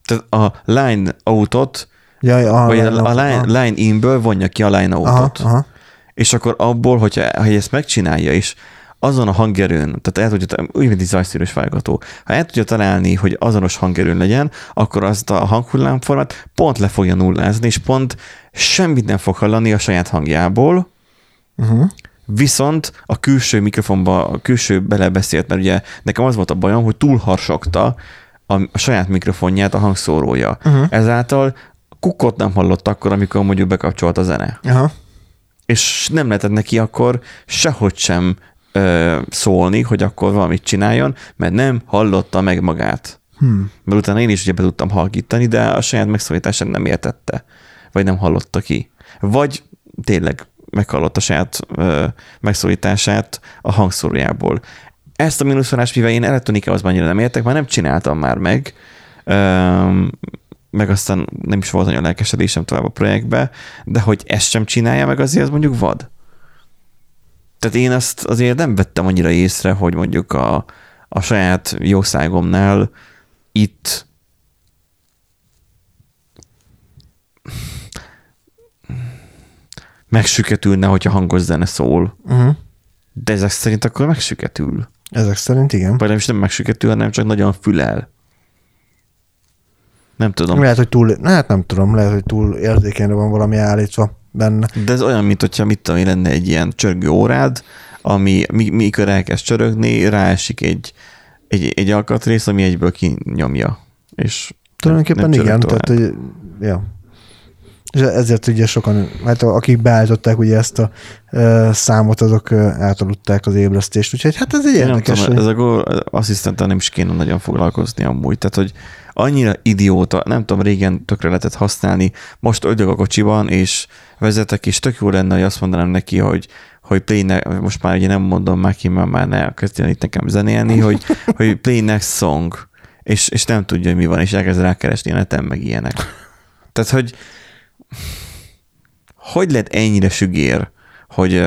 Tehát a line out-ot, Ja, aha, vagy a, a aha, line, line in-ből vonja ki a line aha, out-ot. aha. És akkor abból, hogyha, ha ezt megcsinálja, és azon a hangerőn, tehát el tudja, úgy, mint egy zajszűrős válogató, ha el tudja találni, hogy azonos hangerőn legyen, akkor azt a hanghullámformát pont le fogja nullázni, és pont semmit nem fog hallani a saját hangjából, Uh-huh. Viszont a külső mikrofonba, a külső belebeszélt, mert ugye nekem az volt a bajom, hogy túlharsogta a, a saját mikrofonját a hangszórója. Uh-huh. Ezáltal kukkot nem hallott akkor, amikor mondjuk bekapcsolt a zene. Aha. És nem lehetett neki akkor sehogy sem ö, szólni, hogy akkor valamit csináljon, mert nem hallotta meg magát. Hmm. Mert utána én is ugye be tudtam halkítani, de a saját megszólítását nem értette, vagy nem hallotta ki. Vagy tényleg meghallotta saját ö, megszólítását a hangszórójából. Ezt a mínuszvonást, mivel én elektronikához annyira nem értek, már nem csináltam már meg, ö, meg aztán nem is volt nagyon lelkesedésem tovább a projektbe, de hogy ezt sem csinálja meg azért, az mondjuk vad. Tehát én azt azért nem vettem annyira észre, hogy mondjuk a, a saját jószágomnál itt megsüketülne, hogyha hangos zene szól. Uh-huh. De ezek szerint akkor megsüketül. Ezek szerint igen. Vagy nem is nem megsüketül, hanem csak nagyon fülel. Nem tudom. Lehet, hogy túl, hát nem tudom, lehet, hogy túl érzékenyre van valami állítva benne. De ez olyan, mint hogyha mit tudom, lenne egy ilyen csörgő órád, ami mi- mikor elkezd csörögni, ráesik egy, egy, egy alkatrész, ami egyből kinyomja. És Tulajdonképpen nem igen, csörög tehát, hogy, ja. És ezért ugye sokan, hát akik beállították ugye ezt a ö, számot, azok átaludták az ébresztést, úgyhogy hát ez egy Én nem érdekes. tudom, hogy- ez a Google asszisztenttel nem is kéne nagyon foglalkozni amúgy. Tehát, hogy annyira idióta, nem tudom, régen tökre lehetett használni, most öldök a kocsiban, és vezetek, és tök jó lenne, hogy azt mondanám neki, hogy hogy play ne, most már ugye nem mondom már ki, mert már ne kezdjen itt nekem zenélni, hogy, [LAUGHS] hogy play next song, és, és nem tudja, hogy mi van, és elkezd rákeresni a neten, meg ilyenek. Tehát, hogy hogy lehet ennyire sügér, hogy,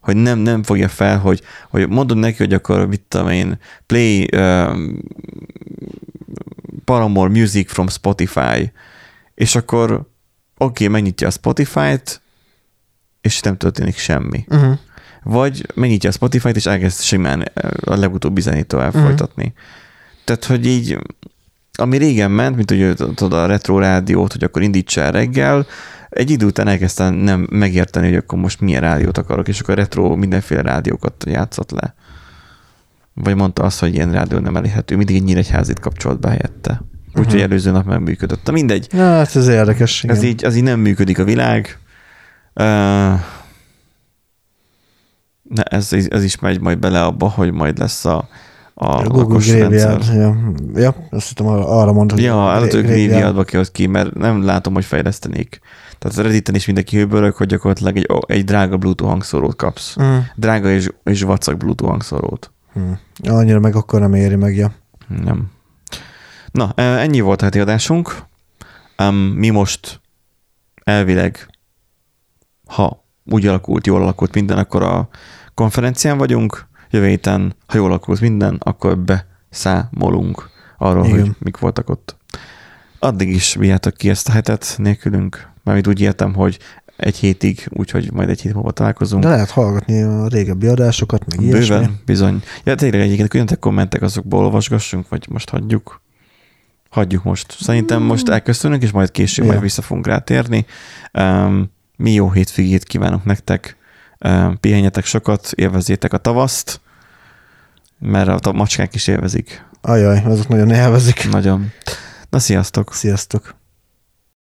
hogy nem, nem fogja fel, hogy, hogy mondod neki, hogy akkor mit tudom én, play um, Paramore Music from Spotify, és akkor oké, okay, megnyitja a Spotify-t, és nem történik semmi. Uh-huh. Vagy megnyitja a Spotify-t, és elkezd simán a legutóbbi zenét tovább Mhm. folytatni. Tehát, hogy így, ami régen ment, mint hogy tudod a retro rádiót, hogy akkor indítsa el reggel, egy idő után elkezdtem nem megérteni, hogy akkor most milyen rádiót akarok, és akkor a retro mindenféle rádiókat játszott le. Vagy mondta azt, hogy ilyen rádió nem elérhető, mindig egy nyíregyházit kapcsolt be helyette. Úgyhogy Mhm. előző nap nem működött. Na mindegy, Ja, hát ez érdekes. Igen. ez így, az így nem működik a világ. Uh, ne, ez, ez is megy majd bele abba, hogy majd lesz a, a, a a Google okos Graveyard. Ja, ja, azt hittem arra, hogy Ja, előtt Gra- Graveyardba kihoz ki, mert nem látom, hogy fejlesztenék. Tehát Redditen is mindenki hőbörög, hogy gyakorlatilag egy, egy drága Bluetooth hangszórót kapsz. Mm. Drága és, és vacak Bluetooth hangszórót. Mm. Annyira meg akkor nem éri meg, ja. Nem. Na, eh, ennyi volt a heti adásunk. Um, mi most elvileg, ha úgy alakult, jól alakult minden, akkor a konferencián vagyunk. Jövő héten, ha jól alakult minden, akkor beszámolunk arról, Igen. hogy mik voltak ott. Addig is vigyátok ki ezt a hetet nélkülünk. Mármint úgy értem, hogy egy hétig, úgyhogy majd egy hét múlva találkozunk. De lehet hallgatni a régebbi adásokat, meg ilyesmi. Bőven, bizony. Ja, tényleg egyébként küldjetek kommentek, azokból olvasgassunk, vagy most hagyjuk? Hagyjuk most. Szerintem most elköszönünk, és majd később Ja. majd vissza fogunk rátérni. Um, mi jó hétvégét kívánok nektek. Pihenjetek sokat, élvezétek a tavaszt, mert a macskák is élvezik. Ajaj, azok nagyon élvezik. Nagyon. Na, sziasztok! Sziasztok!